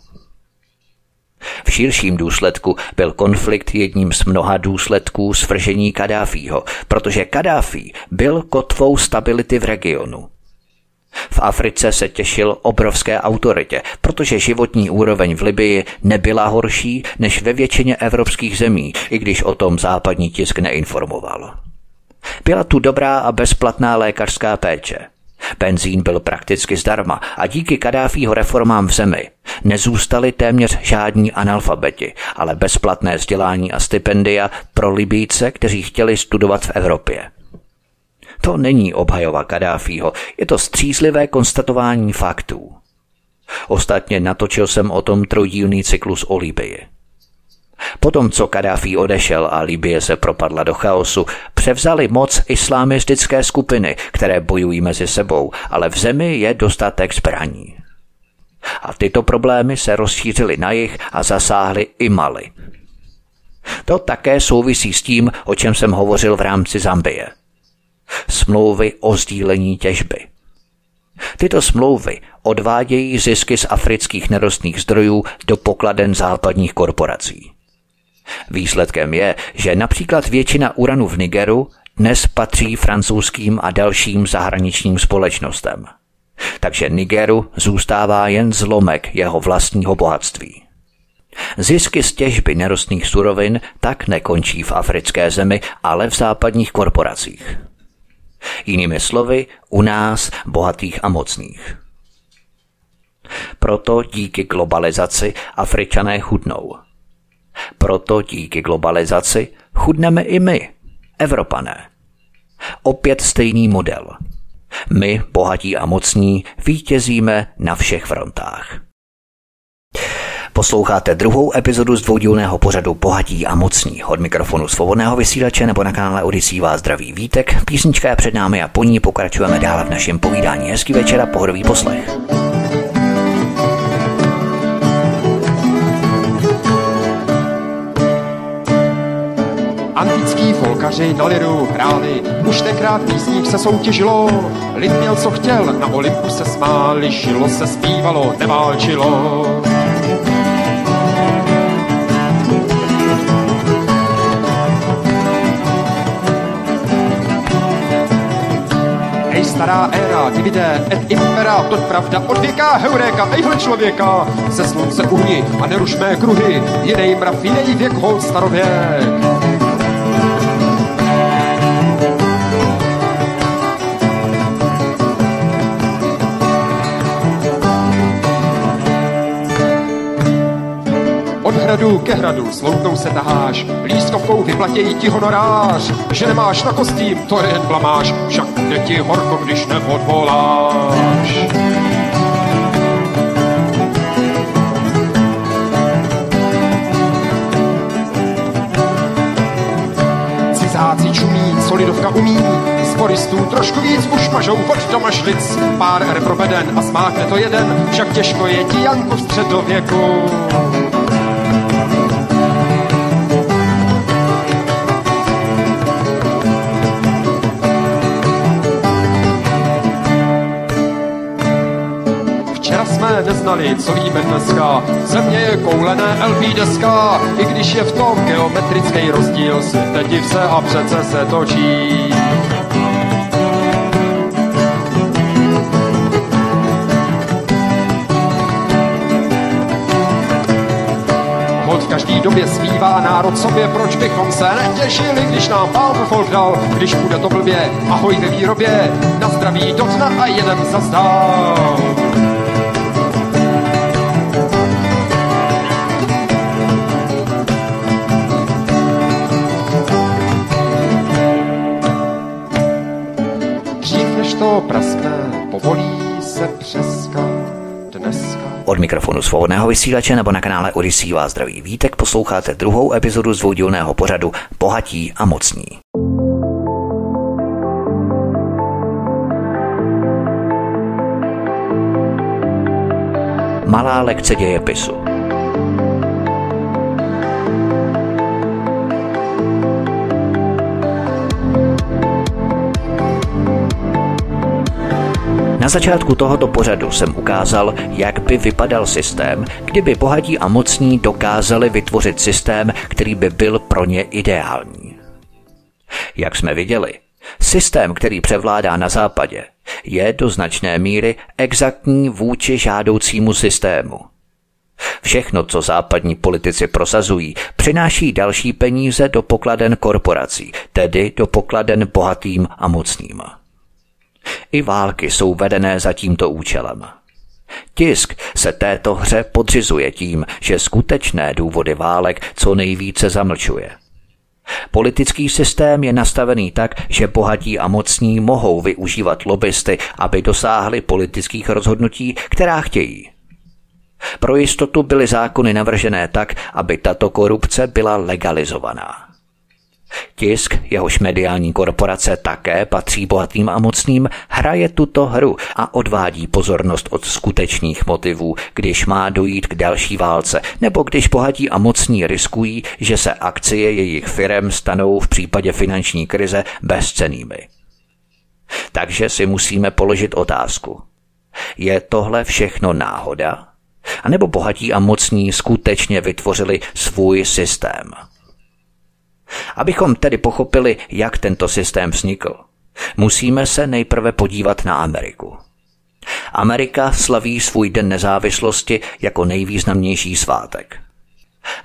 V širším důsledku byl konflikt jedním z mnoha důsledků svržení Kadáfího, protože Kadáfí byl kotvou stability v regionu. V Africe se těšil obrovské autoritě, protože životní úroveň v Libii nebyla horší než ve většině evropských zemí, i když o tom západní tisk neinformoval. Byla tu dobrá a bezplatná lékařská péče. Benzín byl prakticky zdarma a díky Kadáfího reformám v zemi nezůstali téměř žádní analfabeti, ale bezplatné vzdělání a stipendia pro Libíce, kteří chtěli studovat v Evropě. To není obhajova Kadáfího, je to střízlivé konstatování faktů. Ostatně natočil jsem o tom trojdílný cyklus o Libii. Potom, co Kadáfí odešel a Libie se propadla do chaosu, převzali moc islámistické skupiny, které bojují mezi sebou, ale v zemi je dostatek zbraní. A tyto problémy se rozšířily na jich a zasáhly i Mali. To také souvisí s tím, o čem jsem hovořil v rámci Zambie. Smlouvy o sdílení těžby. Tyto smlouvy odvádějí zisky z afrických nerostných zdrojů do pokladen západních korporací. Výsledkem je, že například většina uranu v Nigeru dnes patří francouzským a dalším zahraničním společnostem. Takže Nigeru zůstává jen zlomek jeho vlastního bohatství. Zisky z těžby nerostných surovin tak nekončí v africké zemi, ale v západních korporacích. Jinými slovy, u nás bohatých a mocných. Proto díky globalizaci Afričané chudnou – Proto díky globalizaci chudneme i my, Evropané. Opět stejný model. My, bohatí a mocní, vítězíme na všech frontách. Posloucháte druhou epizodu z dvoudílného pořadu Bohatí a mocní. Od mikrofonu svobodného vysílače nebo na kanále Odisí vás zdraví vítek. Písnička je před námi a po ní pokračujeme dále v našem povídání. Hezký večer a pohodový poslech. Antický folkaři na liru hráli, už tenkrát písních se soutěžilo. Lid měl co chtěl, na Olympu se smáli, šilo se, zpívalo, neválčilo. Stará éra, divide et impera, toť pravda od věka, heuréka, ejhle člověka, ze slunce uhni a neruš mé kruhy, jinej mrav, jinej věk, hold starověk. Od hradu ke hradu sloutnou se taháš, lístkovkou vyplatějí ti honorář, že nemáš na kostým, to je jen blamáš, však jde ti horko, když neodvoláš. Cizáci čumí, solidovka umí, z foristů trošku víc už mažou pod domašlic. Pár R proveden a smákne to jeden, však těžko je ti Janku v středověku. Neznali, co víme dneska. Země je koulené LP deska, i když je v tom geometrický rozdíl, světe div se a přece se točí. Každý době zpívá národ sobě, proč bychom se netěšili, když nám pán folk dal, když bude to blbě, ahoj ve výrobě, na zdraví do dna a jeden zazdál. To praskne, povolí se přeska dneska. Od mikrofonu svobodného vysílače nebo na kanále Odisí vás zdraví vítek posloucháte druhou epizodu z dvoudílného pořadu Bohatí a mocní. Malá lekce dějepisu. Na začátku tohoto pořadu jsem ukázal, jak by vypadal systém, kdyby bohatí a mocní dokázali vytvořit systém, který by byl pro ně ideální. Jak jsme viděli, systém, který převládá na západě, je do značné míry exaktní vůči žádoucímu systému. Všechno, co západní politici prosazují, přináší další peníze do pokladen korporací, tedy do pokladen bohatým a mocným. I války jsou vedené za tímto účelem. Tisk se této hře podřizuje tím, že skutečné důvody válek co nejvíce zamlčuje. Politický systém je nastavený tak, že bohatí a mocní mohou využívat lobbysty, aby dosáhli politických rozhodnutí, která chtějí. Pro jistotu byly zákony navržené tak, aby tato korupce byla legalizovaná. Tisk, jehož mediální korporace také patří bohatým a mocným, hraje tuto hru a odvádí pozornost od skutečných motivů, když má dojít k další válce, nebo když bohatí a mocní riskují, že se akcie jejich firem stanou v případě finanční krize bezcenými. Takže si musíme položit otázku. Je tohle všechno náhoda? A nebo bohatí a mocní skutečně vytvořili svůj systém? Abychom tedy pochopili, jak tento systém vznikl, musíme se nejprve podívat na Ameriku. Amerika slaví svůj den nezávislosti jako nejvýznamnější svátek.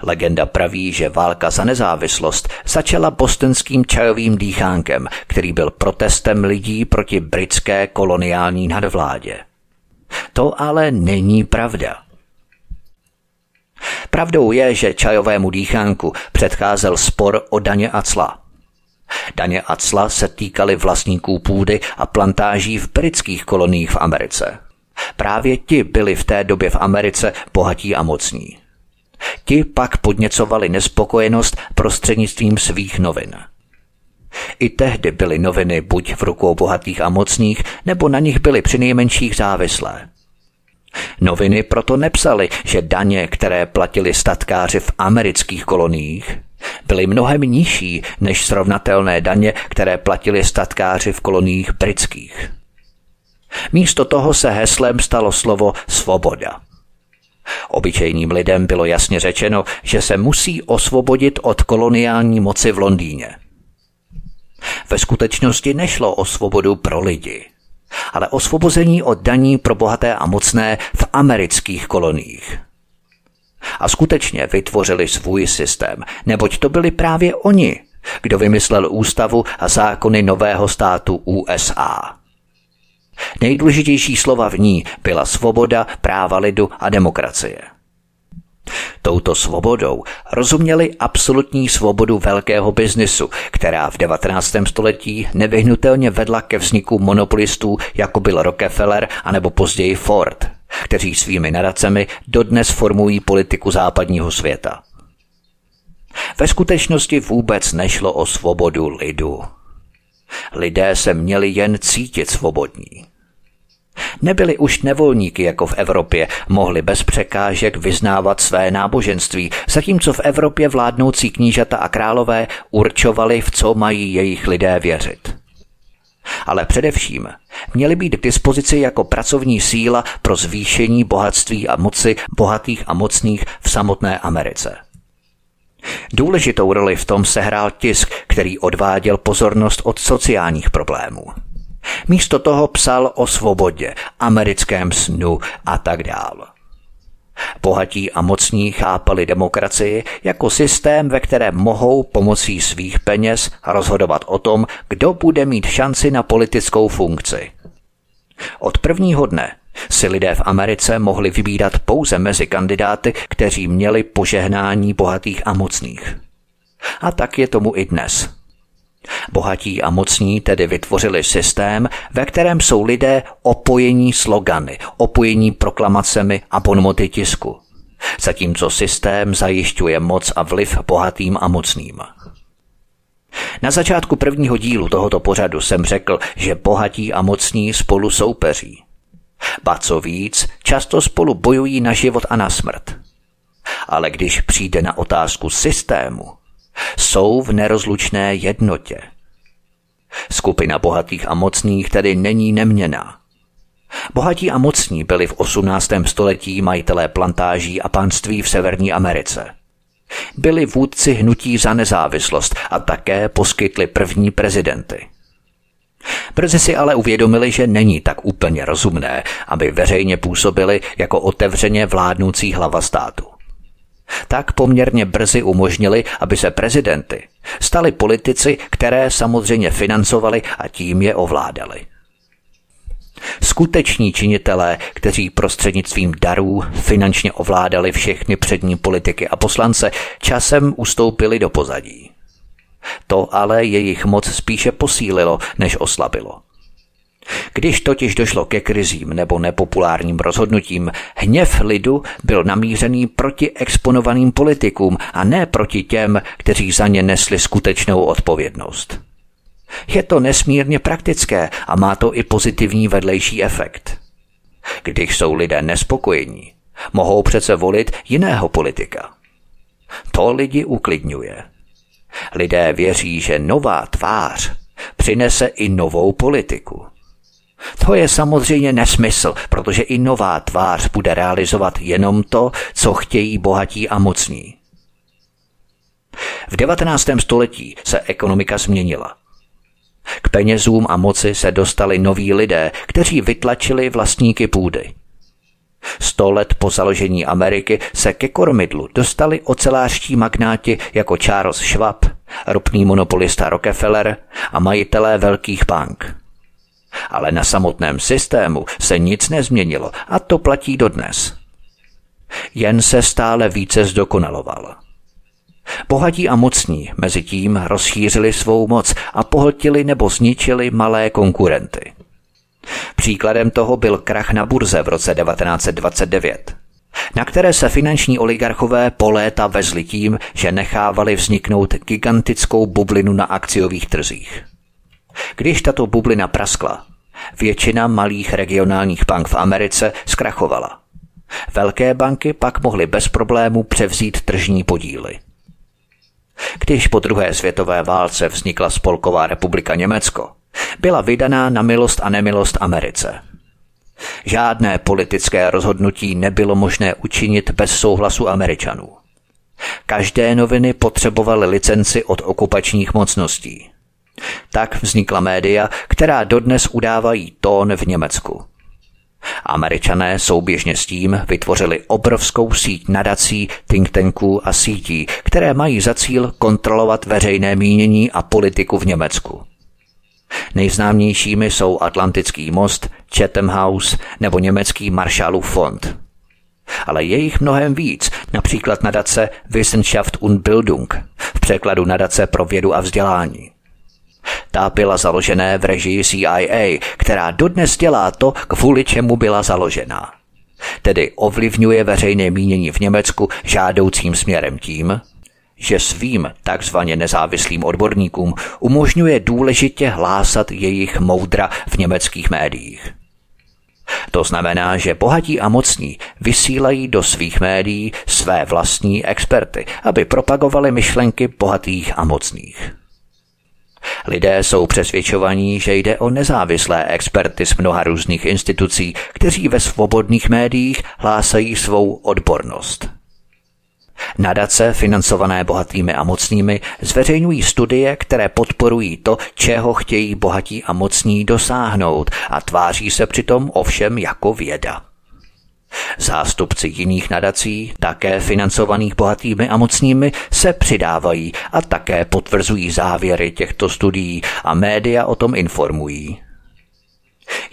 Legenda praví, že válka za nezávislost začala bostonským čajovým dýchánkem, který byl protestem lidí proti britské koloniální nadvládě. To ale není pravda. Pravdou je, že čajovému dýchánku předcházel spor o daně a cla. Daně a cla se týkaly vlastníků půdy a plantáží v britských koloniích v Americe. Právě ti byli v té době v Americe bohatí a mocní. Ti pak podněcovali nespokojenost prostřednictvím svých novin. I tehdy byly noviny buď v rukou bohatých a mocných, nebo na nich byly přinejmenších závislé. Noviny proto nepsaly, že daně, které platili statkáři v amerických koloniích, byly mnohem nižší než srovnatelné daně, které platili statkáři v koloniích britských. Místo toho se heslem stalo slovo svoboda. Obyčejným lidem bylo jasně řečeno, že se musí osvobodit od koloniální moci v Londýně. Ve skutečnosti nešlo o svobodu pro lidi, ale osvobození od daní pro bohaté a mocné v amerických koloniích. A skutečně vytvořili svůj systém, neboť to byli právě oni, kdo vymyslel ústavu a zákony nového státu USA. Nejdůležitější slova v ní byla svoboda, práva lidu a demokracie. Touto svobodou rozuměli absolutní svobodu velkého biznisu, která v 19. století nevyhnutelně vedla ke vzniku monopolistů, jako byl Rockefeller anebo později Ford, kteří svými nadacemi dodnes formují politiku západního světa. Ve skutečnosti vůbec nešlo o svobodu lidu. Lidé se měli jen cítit svobodní. Nebyli už nevolníky jako v Evropě, mohli bez překážek vyznávat své náboženství, zatímco v Evropě vládnoucí knížata a králové určovali, v co mají jejich lidé věřit. Ale především měli být k dispozici jako pracovní síla pro zvýšení bohatství a moci bohatých a mocných v samotné Americe. Důležitou roli v tom sehrál tisk, který odváděl pozornost od sociálních problémů. Místo toho psal o svobodě, americkém snu a tak dál. Bohatí a mocní chápali demokracii jako systém, ve kterém mohou pomocí svých peněz rozhodovat o tom, kdo bude mít šanci na politickou funkci. Od prvního dne si lidé v Americe mohli vybírat pouze mezi kandidáty, kteří měli požehnání bohatých a mocných. A tak je tomu i dnes. Bohatí a mocní tedy vytvořili systém, ve kterém jsou lidé opojení slogany, opojení proklamacemi a bonmoty tisku. Zatímco systém zajišťuje moc a vliv bohatým a mocným. Na začátku prvního dílu tohoto pořadu jsem řekl, že bohatí a mocní spolu soupeří. Ba co víc, často spolu bojují na život a na smrt. Ale když přijde na otázku systému, jsou v nerozlučné jednotě. Skupina bohatých a mocných tedy není neměná. Bohatí a mocní byli v 18. století majitelé plantáží a panství v Severní Americe. Byli vůdci hnutí za nezávislost a také poskytli první prezidenty. Brzy si ale uvědomili, že není tak úplně rozumné, aby veřejně působili jako otevřeně vládnoucí hlava státu tak poměrně brzy umožnili, aby se prezidenty stali politici, které samozřejmě financovali a tím je ovládali. Skuteční činitelé, kteří prostřednictvím darů finančně ovládali všechny přední politiky a poslance, časem ustoupili do pozadí. To ale jejich moc spíše posílilo, než oslabilo. Když totiž došlo ke krizím nebo nepopulárním rozhodnutím, hněv lidu byl namířený proti exponovaným politikům a ne proti těm, kteří za ně nesli skutečnou odpovědnost. Je to nesmírně praktické a má to i pozitivní vedlejší efekt. Když jsou lidé nespokojení, mohou přece volit jiného politika. To lidi uklidňuje. Lidé věří, že nová tvář přinese i novou politiku. To je samozřejmě nesmysl, protože i nová tvář bude realizovat jenom to, co chtějí bohatí a mocní. V 19. století se ekonomika změnila. K penězům a moci se dostali noví lidé, kteří vytlačili vlastníky půdy. Sto let po založení Ameriky se ke kormidlu dostali ocelářští magnáti jako Charles Schwab, ropný monopolista Rockefeller a majitelé velkých bank ale na samotném systému se nic nezměnilo a to platí dodnes. Jen se stále více zdokonaloval. Bohatí a mocní mezi tím rozšířili svou moc a pohltili nebo zničili malé konkurenty. Příkladem toho byl krach na burze v roce 1929, na které se finanční oligarchové po léta vezli tím, že nechávali vzniknout gigantickou bublinu na akciových trzích. Když tato bublina praskla, většina malých regionálních bank v Americe zkrachovala. Velké banky pak mohly bez problémů převzít tržní podíly. Když po druhé světové válce vznikla Spolková republika Německo, byla vydaná na milost a nemilost Americe. Žádné politické rozhodnutí nebylo možné učinit bez souhlasu Američanů. Každé noviny potřebovaly licenci od okupačních mocností. Tak vznikla média, která dodnes udávají tón v Německu. Američané souběžně s tím vytvořili obrovskou síť nadací, think tanků a sítí, které mají za cíl kontrolovat veřejné mínění a politiku v Německu. Nejznámějšími jsou Atlantický most, Chatham House nebo německý Marshallův fond. Ale je jich mnohem víc, například nadace Wissenschaft und Bildung, v překladu nadace pro vědu a vzdělání. Ta byla založené v režii CIA, která dodnes dělá to, kvůli čemu byla založena. Tedy ovlivňuje veřejné mínění v Německu žádoucím směrem tím, že svým takzvaně nezávislým odborníkům umožňuje důležitě hlásat jejich moudra v německých médiích. To znamená, že bohatí a mocní vysílají do svých médií své vlastní experty, aby propagovali myšlenky bohatých a mocných. Lidé jsou přesvědčovaní, že jde o nezávislé experty z mnoha různých institucí, kteří ve svobodných médiích hlásají svou odbornost. Nadace, financované bohatými a mocnými, zveřejňují studie, které podporují to, čeho chtějí bohatí a mocní dosáhnout a tváří se přitom ovšem jako věda. Zástupci jiných nadací, také financovaných bohatými a mocnými, se přidávají a také potvrzují závěry těchto studií a média o tom informují.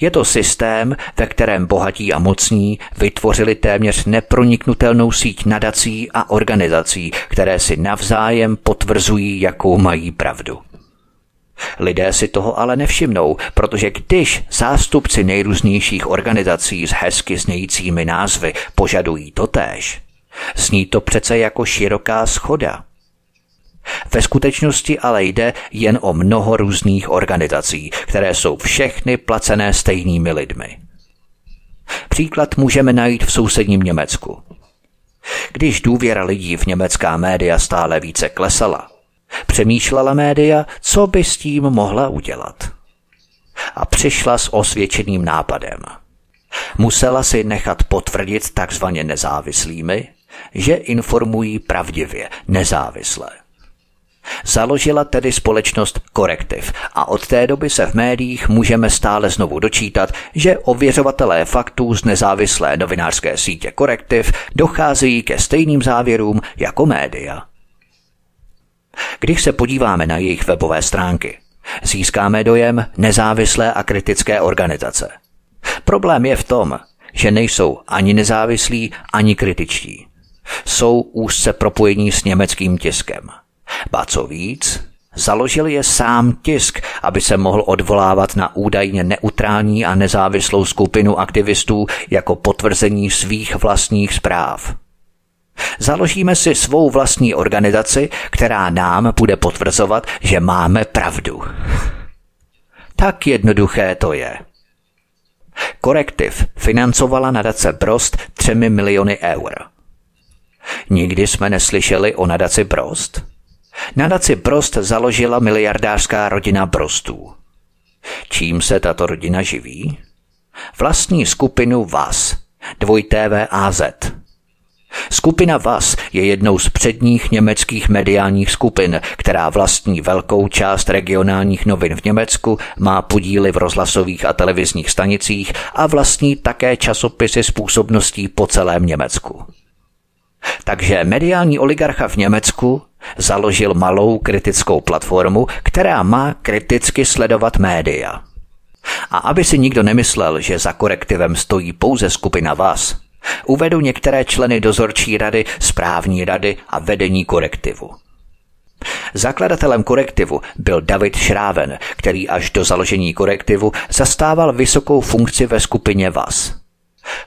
Je to systém, ve kterém bohatí a mocní vytvořili téměř neproniknutelnou síť nadací a organizací, které si navzájem potvrzují, jakou mají pravdu. Lidé si toho ale nevšimnou, protože když zástupci nejrůznějších organizací s hezky znějícími názvy požadují totéž, zní to přece jako široká schoda. Ve skutečnosti ale jde jen o mnoho různých organizací, které jsou všechny placené stejnými lidmi. Příklad můžeme najít v sousedním Německu. Když důvěra lidí v německá média stále více klesala, přemýšlela média, co by s tím mohla udělat. A přišla s osvědčeným nápadem. Musela si nechat potvrdit takzvaně nezávislými, že informují pravdivě, nezávisle. Založila tedy společnost Korektiv a od té doby se v médiích můžeme stále znovu dočítat, že ověřovatelé faktů z nezávislé novinářské sítě Korektiv docházejí ke stejným závěrům jako média. Když se podíváme na jejich webové stránky, získáme dojem nezávislé a kritické organizace. Problém je v tom, že nejsou ani nezávislí, ani kritičtí. Jsou úzce propojení s německým tiskem – Ba co víc, založil je sám tisk, aby se mohl odvolávat na údajně neutrální a nezávislou skupinu aktivistů jako potvrzení svých vlastních zpráv. Založíme si svou vlastní organizaci, která nám bude potvrzovat, že máme pravdu. Tak jednoduché to je. Korektiv financovala nadace Brost třemi miliony eur. Nikdy jsme neslyšeli o nadaci Brost? Nadaci Prost založila miliardářská rodina Prostů. Čím se tato rodina živí? Vlastní skupinu VAS, AZ. Skupina VAS je jednou z předních německých mediálních skupin, která vlastní velkou část regionálních novin v Německu, má podíly v rozhlasových a televizních stanicích a vlastní také časopisy s působností po celém Německu. Takže mediální oligarcha v Německu založil malou kritickou platformu, která má kriticky sledovat média. A aby si nikdo nemyslel, že za korektivem stojí pouze skupina vás, Uvedu některé členy dozorčí rady, správní rady a vedení korektivu. Zakladatelem korektivu byl David Šráven, který až do založení korektivu zastával vysokou funkci ve skupině VAS.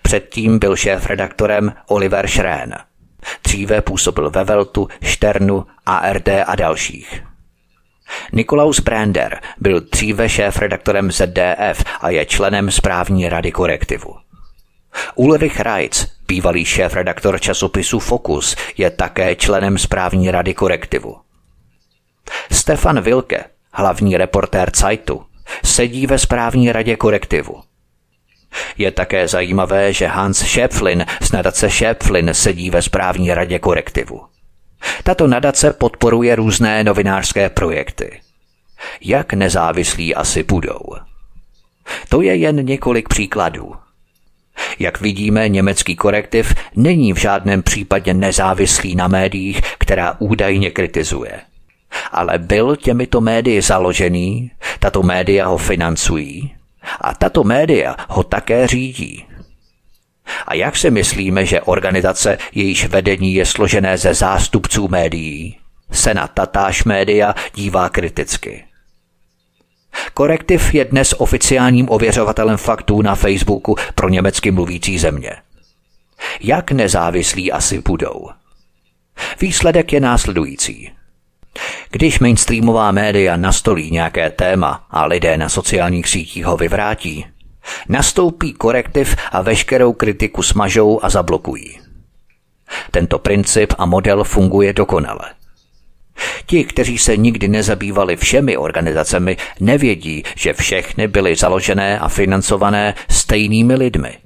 Předtím byl šéf-redaktorem Oliver Schrén. Dříve působil ve Veltu, Šternu, ARD a dalších. Nikolaus Brander byl dříve šéf-redaktorem ZDF a je členem správní rady korektivu. Ulrich Reitz, bývalý šéf-redaktor časopisu Focus, je také členem správní rady korektivu. Stefan Wilke, hlavní reportér Zeitu, sedí ve správní radě korektivu. Je také zajímavé, že Hans Schäpflin z nadace Schäpflin sedí ve správní radě korektivu. Tato nadace podporuje různé novinářské projekty. Jak nezávislí asi budou? To je jen několik příkladů. Jak vidíme, německý korektiv není v žádném případě nezávislý na médiích, která údajně kritizuje. Ale byl těmito médii založený, tato média ho financují a tato média ho také řídí. A jak si myslíme, že organizace, jejíž vedení je složené ze zástupců médií, se na tatáž média dívá kriticky? Korektiv je dnes oficiálním ověřovatelem faktů na Facebooku pro německy mluvící země. Jak nezávislí asi budou? Výsledek je následující. Když mainstreamová média nastolí nějaké téma a lidé na sociálních sítích ho vyvrátí, nastoupí korektiv a veškerou kritiku smažou a zablokují. Tento princip a model funguje dokonale. Ti, kteří se nikdy nezabývali všemi organizacemi, nevědí, že všechny byly založené a financované stejnými lidmi.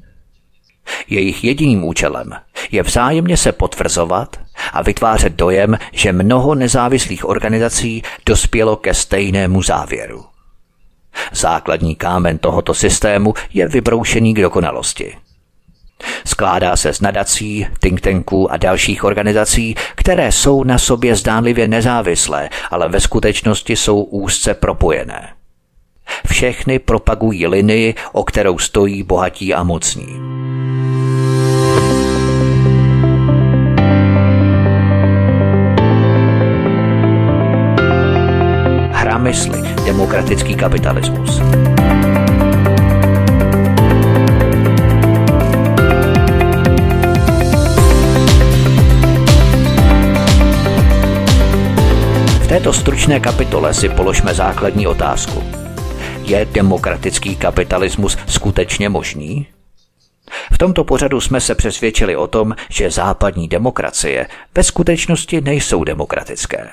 Jejich jediným účelem je vzájemně se potvrzovat a vytvářet dojem, že mnoho nezávislých organizací dospělo ke stejnému závěru. Základní kámen tohoto systému je vybroušený k dokonalosti. Skládá se z nadací, think tanků a dalších organizací, které jsou na sobě zdánlivě nezávislé, ale ve skutečnosti jsou úzce propojené. Všechny propagují linii, o kterou stojí bohatí a mocní. Hra mysli, demokratický kapitalismus. Této stručné kapitole si položme základní otázku. Je demokratický kapitalismus skutečně možný? V tomto pořadu jsme se přesvědčili o tom, že západní demokracie ve skutečnosti nejsou demokratické.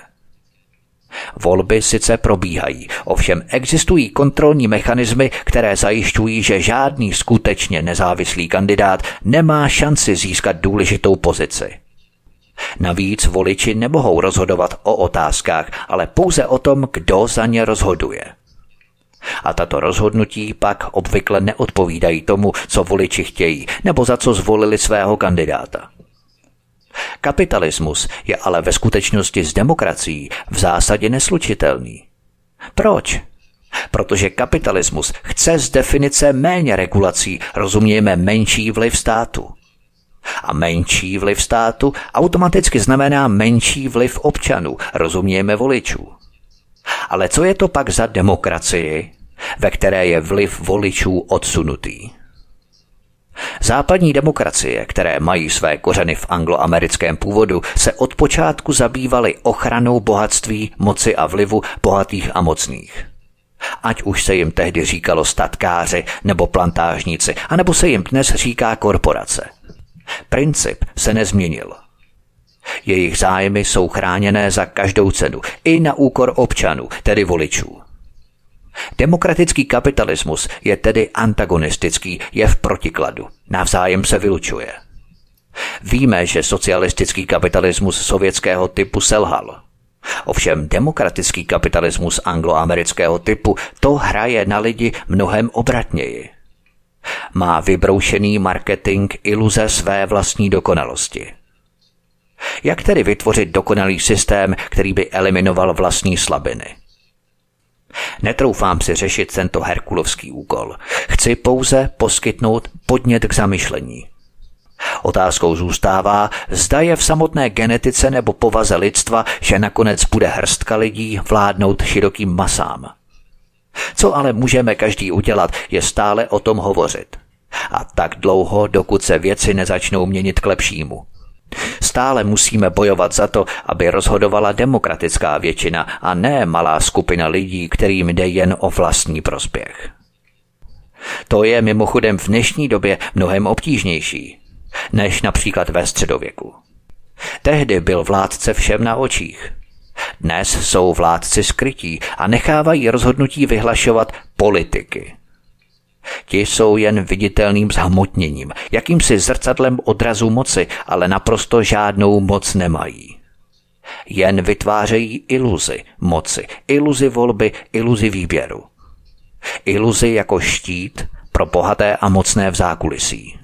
Volby sice probíhají, ovšem existují kontrolní mechanismy, které zajišťují, že žádný skutečně nezávislý kandidát nemá šanci získat důležitou pozici. Navíc voliči nemohou rozhodovat o otázkách, ale pouze o tom, kdo za ně rozhoduje. A tato rozhodnutí pak obvykle neodpovídají tomu, co voliči chtějí, nebo za co zvolili svého kandidáta. Kapitalismus je ale ve skutečnosti s demokracií v zásadě neslučitelný. Proč? Protože kapitalismus chce z definice méně regulací, rozumějme menší vliv státu. A menší vliv státu automaticky znamená menší vliv občanů, rozumějme voličů. Ale co je to pak za demokracii, ve které je vliv voličů odsunutý? Západní demokracie, které mají své kořeny v angloamerickém původu, se od počátku zabývaly ochranou bohatství, moci a vlivu bohatých a mocných. Ať už se jim tehdy říkalo statkáři nebo plantážníci, anebo se jim dnes říká korporace. Princip se nezměnil. Jejich zájmy jsou chráněné za každou cenu, i na úkor občanů, tedy voličů. Demokratický kapitalismus je tedy antagonistický, je v protikladu, navzájem se vylučuje. Víme, že socialistický kapitalismus sovětského typu selhal. Ovšem demokratický kapitalismus angloamerického typu to hraje na lidi mnohem obratněji. Má vybroušený marketing iluze své vlastní dokonalosti. Jak tedy vytvořit dokonalý systém, který by eliminoval vlastní slabiny? Netroufám si řešit tento herkulovský úkol. Chci pouze poskytnout podnět k zamyšlení. Otázkou zůstává, zda je v samotné genetice nebo povaze lidstva, že nakonec bude hrstka lidí vládnout širokým masám. Co ale můžeme každý udělat, je stále o tom hovořit. A tak dlouho, dokud se věci nezačnou měnit k lepšímu. Stále musíme bojovat za to, aby rozhodovala demokratická většina a ne malá skupina lidí, kterým jde jen o vlastní prospěch. To je mimochodem v dnešní době mnohem obtížnější, než například ve středověku. Tehdy byl vládce všem na očích. Dnes jsou vládci skrytí a nechávají rozhodnutí vyhlašovat politiky. Ti jsou jen viditelným zhmotněním, jakýmsi zrcadlem odrazu moci, ale naprosto žádnou moc nemají. Jen vytvářejí iluzi moci, iluzi volby, iluzi výběru. Iluzi jako štít pro bohaté a mocné v zákulisí.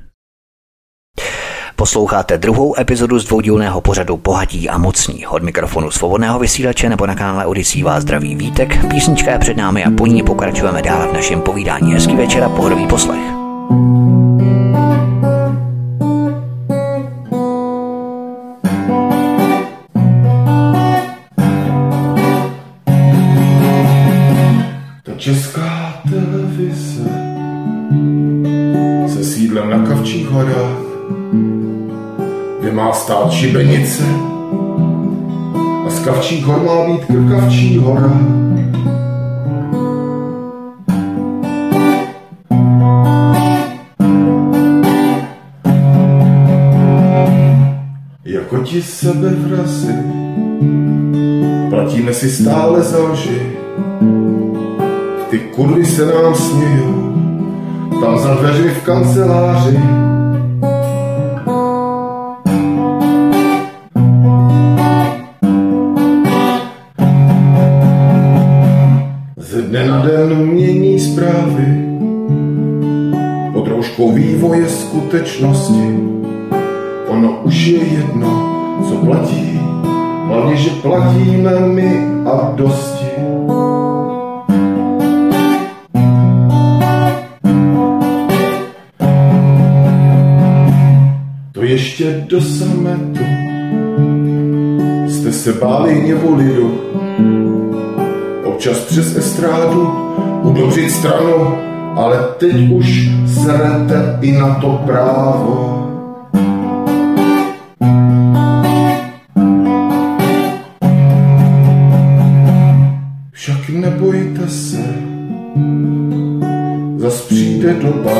Posloucháte druhou epizodu z dvoudílného pořadu Bohatí a mocní. Od mikrofonu svobodného vysílače nebo na kanále Odisí vás zdraví Vítek. Písnička je před námi a po ní pokračujeme dál v našem povídání. Hezký večer a pohodový poslech. Česká televize se sídlem na Kavčích horách má stát šibenice a z Kavčích hor má být Krkavčí hora. Jako ti sebevrazy platíme si stále za lži. Ty kurvy se nám smějou, tam za dveřmi v kanceláři. Vývoje skutečnosti. Ono už je jedno, co platí, hlavně, že platíme my a dosti. To ještě do sametu jste se báli nevolidu, občas přes estrádu udobřit stranu, ale teď už srete i na to právo. Však nebojte se, zas přijde doba,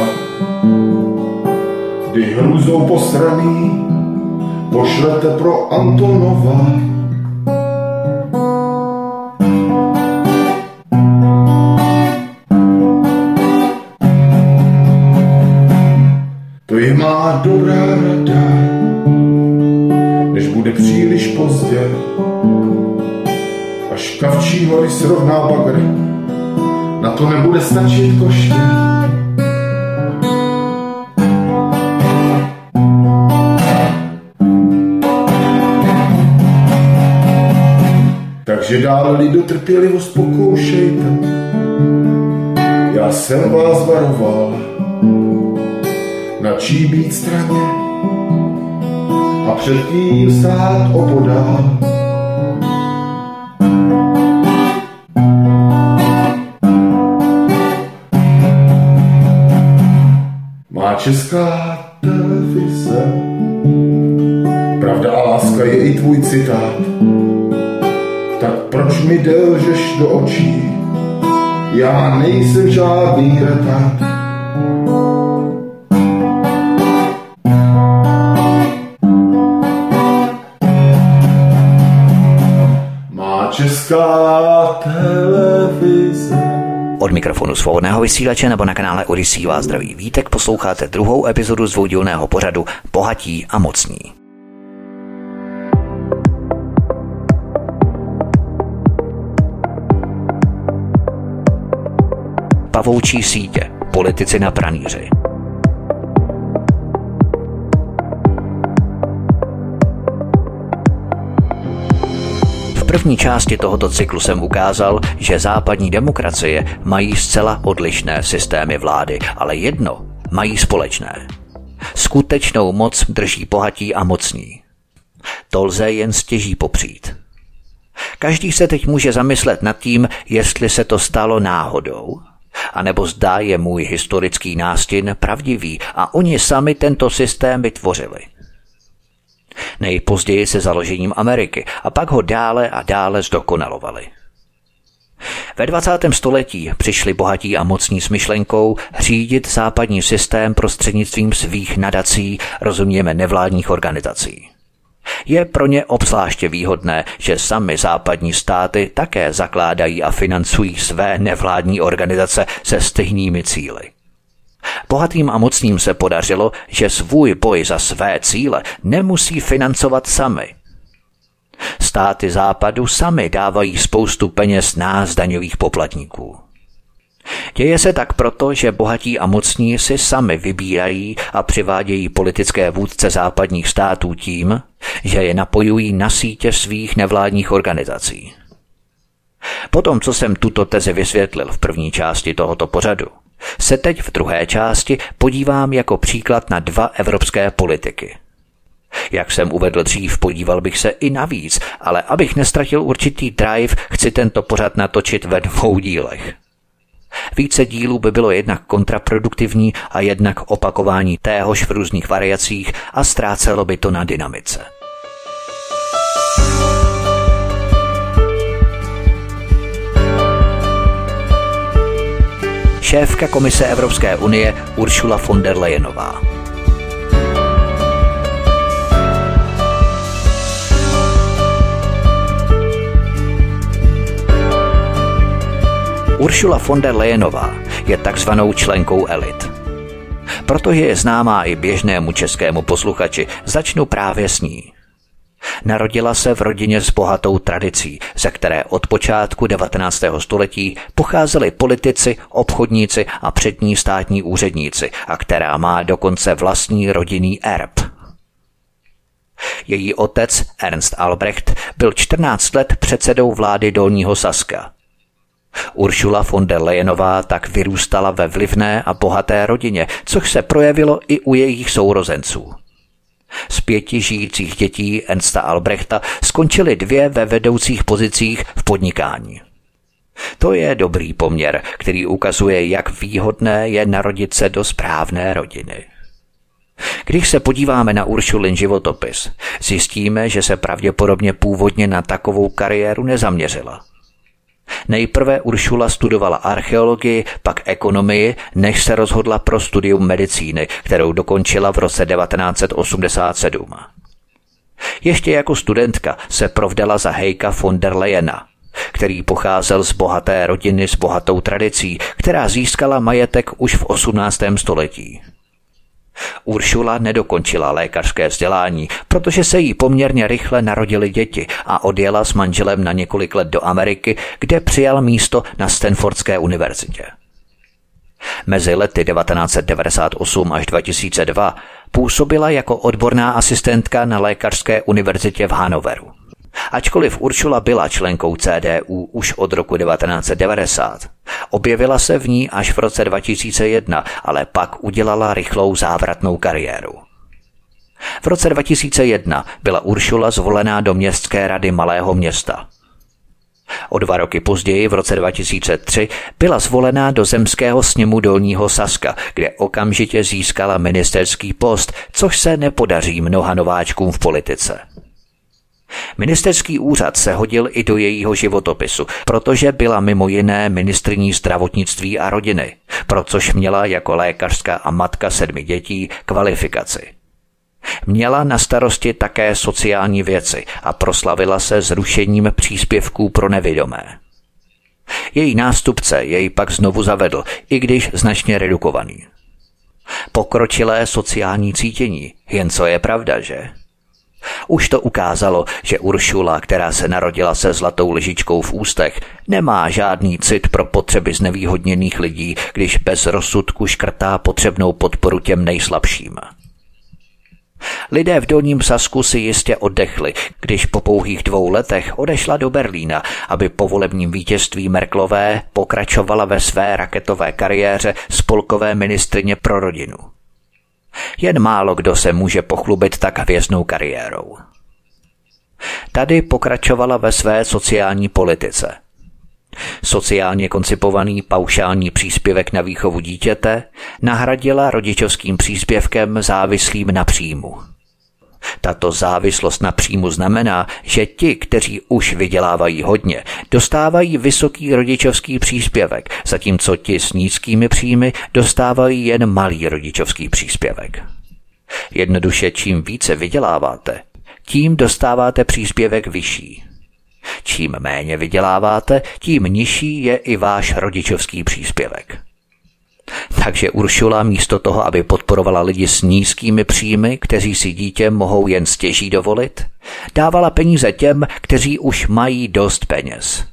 kdy hrůzou posraný pošlete pro Antonova nebude stačit koště. Takže dál lido trpělivost pokoušejte. Já jsem vás varoval, na čí být straně a před kým stát opodál. Česká televize, pravda a láska je i tvůj citát, tak proč mi delžeš do očí? Já nejsem žádný retard. Od mikrofonu svobodného vysílače nebo na kanále Odisí vás zdraví Vítek posloucháte druhou epizodu z dvoudílného pořadu Bohatí a mocní. Pavoučí sítě, politici na pranýři. První části tohoto cyklu jsem ukázal, že západní demokracie mají zcela odlišné systémy vlády, ale jedno mají společné. Skutečnou moc drží bohatí a mocní. To lze jen stěží popřít. Každý se teď může zamyslet nad tím, jestli se to stalo náhodou, anebo zdá je můj historický nástin pravdivý a oni sami tento systém vytvořili. Nejpozději se založením Ameriky a pak ho dále a dále zdokonalovali. Ve 20. století přišli bohatí a mocní s myšlenkou řídit západní systém prostřednictvím svých nadací, rozumějeme nevládních organizací. Je pro ně obzvláště výhodné, že sami západní státy také zakládají a financují své nevládní organizace se stejnými cíly. Bohatým a mocným se podařilo, že svůj boj za své cíle nemusí financovat sami. Státy západu sami dávají spoustu peněz nás daňových poplatníků. Děje se tak proto, že bohatí a mocní si sami vybírají a přivádějí politické vůdce západních států tím, že je napojují na sítě svých nevládních organizací. Potom, co jsem tuto tezi vysvětlil v první části tohoto pořadu, se teď v druhé části podívám jako příklad na dva evropské politiky. Jak jsem uvedl dřív, podíval bych se i navíc, ale abych nestratil určitý drive, chci tento pořad natočit ve dvou dílech. Více dílů by bylo jednak kontraproduktivní a jednak opakování téhož v různých variacích a ztrácelo by to na dynamice. Šéfka Komise Evropské unie Ursula von der Leyenová. Uršula von der Leyenová je takzvanou členkou elit. Protože je známá i běžnému českému posluchači, začnu právě s ní. Narodila se v rodině s bohatou tradicí, ze které od počátku 19. století pocházeli politici, obchodníci a přední státní úředníci a která má dokonce vlastní rodinný erb. Její otec Ernst Albrecht byl 14 let předsedou vlády Dolního Saska. Uršula von der Leyenová tak vyrůstala ve vlivné a bohaté rodině, což se projevilo i u jejich sourozenců. Z pěti žijících dětí Ernsta Albrechta skončily dvě ve vedoucích pozicích v podnikání. To je dobrý poměr, který ukazuje, jak výhodné je narodit se do správné rodiny. Když se podíváme na Uršulin životopis, zjistíme, že se pravděpodobně původně na takovou kariéru nezaměřila – Nejprve Uršula studovala archeologii, pak ekonomii, než se rozhodla pro studium medicíny, kterou dokončila v roce 1987. Ještě jako studentka se provdala za Hejka von der Leyena, který pocházel z bohaté rodiny s bohatou tradicí, která získala majetek už v 18. století. Uršula nedokončila lékařské vzdělání, protože se jí poměrně rychle narodili děti a odjela s manželem na několik let do Ameriky, kde přijal místo na Stanfordské univerzitě. Mezi lety 1998 až 2002 působila jako odborná asistentka na lékařské univerzitě v Hanoveru. Ačkoliv Uršula byla členkou CDU už od roku 1990, objevila se v ní až v roce 2001, ale pak udělala rychlou závratnou kariéru. V roce 2001 byla Uršula zvolená do městské rady malého města. O dva roky později, v roce 2003, byla zvolená do zemského sněmu Dolního Saska, kde okamžitě získala ministerský post, což se nepodaří mnoha nováčkům v politice. Ministerský úřad se hodil i do jejího životopisu, protože byla mimo jiné ministrní zdravotnictví a rodiny, procož měla jako lékařská a matka sedmi dětí kvalifikaci. Měla na starosti také sociální věci a proslavila se zrušením příspěvků pro nevidomé. Její nástupce jej pak znovu zavedl, i když značně redukovaný. Pokročilé sociální cítění, jen co je pravda, že? Už to ukázalo, že Uršula, která se narodila se zlatou lyžičkou v ústech, nemá žádný cit pro potřeby znevýhodněných lidí, když bez rozsudku škrtá potřebnou podporu těm nejslabším. Lidé v Dolním Sasku si jistě oddechli, když po pouhých dvou letech odešla do Berlína, aby po volebním vítězství Merklové pokračovala ve své raketové kariéře spolkové ministrině pro rodinu. Jen málo kdo se může pochlubit tak hvězdnou kariérou. Tady pokračovala ve své sociální politice. Sociálně koncipovaný paušální příspěvek na výchovu dítěte nahradila rodičovským příspěvkem závislým na příjmu. Tato závislost na příjmu znamená, že ti, kteří už vydělávají hodně, dostávají vysoký rodičovský příspěvek, zatímco ti s nízkými příjmy dostávají jen malý rodičovský příspěvek. Jednoduše, čím více vyděláváte, tím dostáváte příspěvek vyšší. Čím méně vyděláváte, tím nižší je i váš rodičovský příspěvek. Takže Uršula místo toho, aby podporovala lidi s nízkými příjmy, kteří si dítě mohou jen stěží dovolit, dávala peníze těm, kteří už mají dost peněz.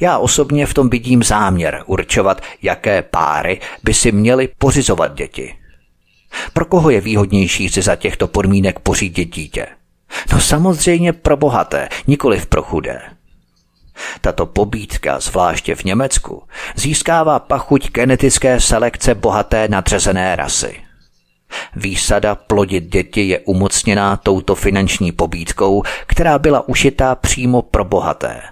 Já osobně v tom vidím záměr určovat, jaké páry by si měly pořizovat děti. Pro koho je výhodnější si za těchto podmínek pořídit dítě? No samozřejmě pro bohaté, nikoliv pro chudé. Tato pobídka, zvláště v Německu, získává pachuť genetické selekce bohaté nadřazené rasy. Výsada plodit děti je umocněná touto finanční pobídkou, která byla ušitá přímo pro bohaté.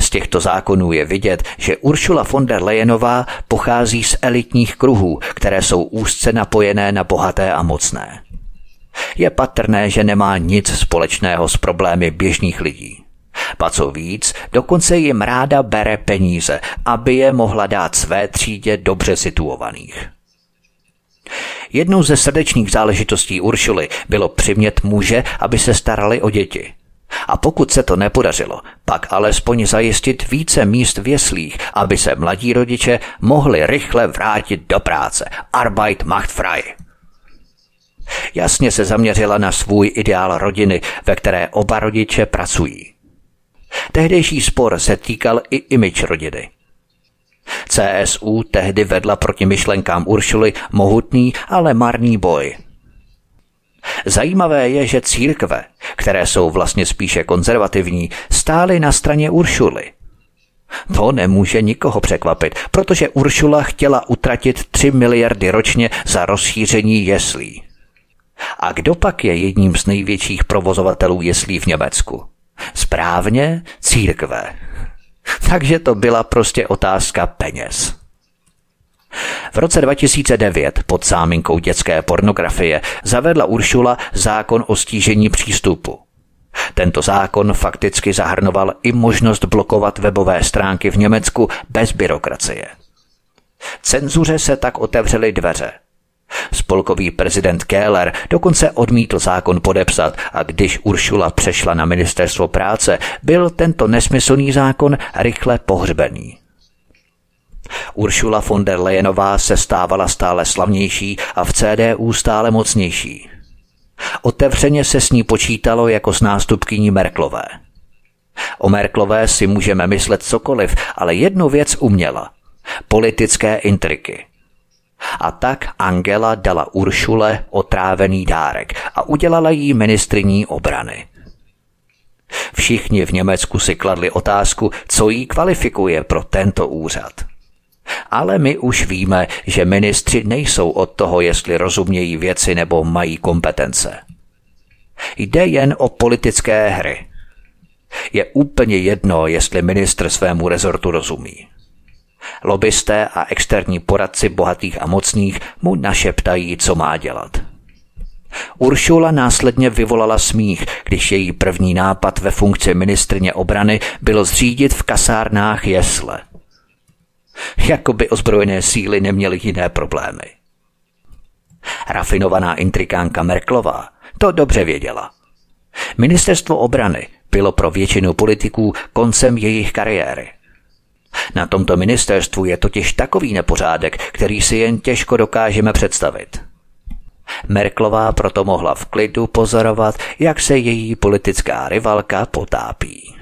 Z těchto zákonů je vidět, že Uršula von der Leyenová pochází z elitních kruhů, které jsou úzce napojené na bohaté a mocné. Je patrné, že nemá nic společného s problémy běžných lidí. Pa co víc, dokonce jim ráda bere peníze, aby je mohla dát své třídě dobře situovaných. Jednou ze srdečných záležitostí Uršuly bylo přimět muže, aby se starali o děti. A pokud se to nepodařilo, pak alespoň zajistit více míst v jeslích, aby se mladí rodiče mohli rychle vrátit do práce. Arbeit macht frei. Jasně se zaměřila na svůj ideál rodiny, ve které oba rodiče pracují. Tehdejší spor se týkal i image rodiny. CSU tehdy vedla proti myšlenkám Uršuly mohutný, ale marný boj. Zajímavé je, že církve, které jsou vlastně spíše konzervativní, stály na straně Uršuly. To nemůže nikoho překvapit, protože Uršula chtěla utratit 3 miliardy ročně za rozšíření jeslí. A kdo pak je jedním z největších provozovatelů jeslí v Německu? Správně církve. Takže to byla prostě otázka peněz. V roce 2009 pod záminkou dětské pornografie zavedla Uršula zákon o stížení přístupu. Tento zákon fakticky zahrnoval i možnost blokovat webové stránky v Německu bez byrokracie. Cenzuře se tak otevřely dveře – Spolkový prezident Keller dokonce odmítl zákon podepsat a když Uršula přešla na ministerstvo práce, byl tento nesmyslný zákon rychle pohřbený. Uršula von der Leyenová se stávala stále slavnější a v CDU stále mocnější. Otevřeně se s ní počítalo jako s nástupkyní Merklové. O Merklové si můžeme myslet cokoliv, ale jednu věc uměla. Politické intriky. A tak Angela dala Uršule otrávený dárek a udělala jí ministriní obrany. Všichni v Německu si kladli otázku, co jí kvalifikuje pro tento úřad. Ale my už víme, že ministři nejsou od toho, jestli rozumějí věci nebo mají kompetence. Jde jen o politické hry. Je úplně jedno, jestli ministr svému rezortu rozumí. Lobbysté a externí poradci bohatých a mocných mu našeptají, co má dělat. Uršula následně vyvolala smích, když její první nápad ve funkci ministrně obrany bylo zřídit v kasárnách jesle. Jakoby ozbrojené síly neměly jiné problémy. Rafinovaná intrikánka Merklová to dobře věděla. Ministerstvo obrany bylo pro většinu politiků koncem jejich kariéry – na tomto ministerstvu je totiž takový nepořádek, který si jen těžko dokážeme představit. Merklová proto mohla v klidu pozorovat, jak se její politická rivalka potápí.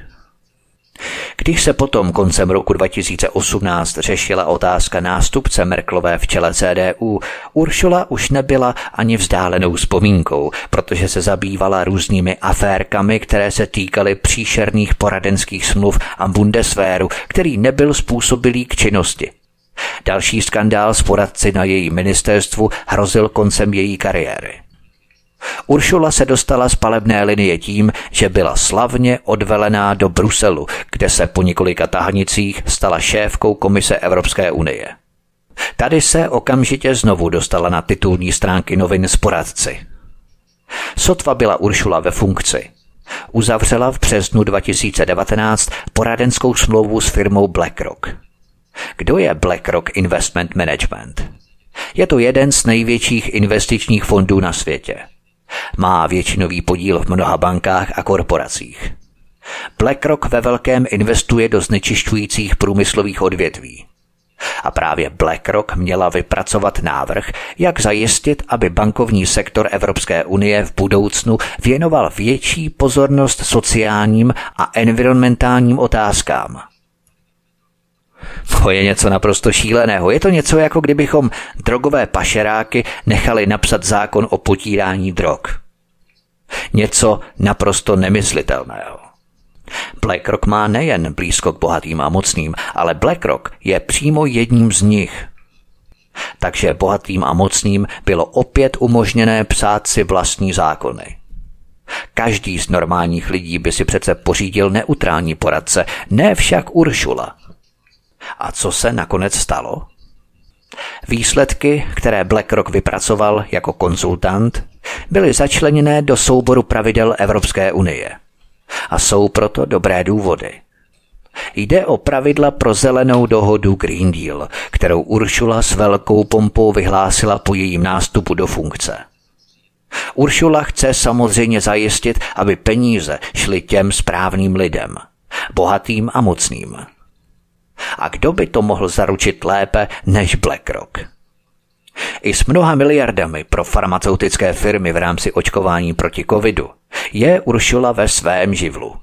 Když se potom koncem roku 2018 řešila otázka nástupce Merklové v čele CDU, Uršula už nebyla ani vzdálenou vzpomínkou, protože se zabývala různými aférkami, které se týkaly příšerných poradenských smluv a Bundeswehru, který nebyl způsobilý k činnosti. další skandál s poradci na její ministerstvu hrozil koncem její kariéry. Uršula se dostala z palebné linie tím, že byla slavně odvelená do Bruselu, kde se po několika tahanicích stala šéfkou Komise Evropské unie. Tady se okamžitě znovu dostala na titulní stránky novin s poradci. Sotva byla Uršula ve funkci. Uzavřela v březnu 2019 poradenskou smlouvu s firmou BlackRock. Kdo je BlackRock Investment Management? Je to jeden z největších investičních fondů na světě. Má většinový podíl v mnoha bankách a korporacích. BlackRock ve velkém investuje do znečišťujících průmyslových odvětví. A právě BlackRock měla vypracovat návrh, jak zajistit, aby bankovní sektor Evropské unie v budoucnu věnoval větší pozornost sociálním a environmentálním otázkám. To je něco naprosto šíleného. Je to něco jako kdybychom drogové pašeráky nechali napsat zákon o potírání drog. Něco naprosto nemyslitelného. BlackRock má nejen blízko k bohatým a mocným, ale BlackRock je přímo jedním z nich. Takže bohatým a mocným bylo opět umožněné psát si vlastní zákony. Každý z normálních lidí by si přece pořídil neutrální poradce, ne však Uršula. A co se nakonec stalo? Výsledky, které BlackRock vypracoval jako konzultant, byly začleněné do souboru pravidel Evropské unie – a jsou proto dobré důvody. Jde o pravidla pro zelenou dohodu Green Deal, kterou Uršula s velkou pompou vyhlásila po jejím nástupu do funkce. Uršula chce samozřejmě zajistit, aby peníze šly těm správným lidem, bohatým a mocným. A kdo by to mohl zaručit lépe než BlackRock? I s mnoha miliardami pro farmaceutické firmy v rámci očkování proti covidu je Uršula ve svém živlu.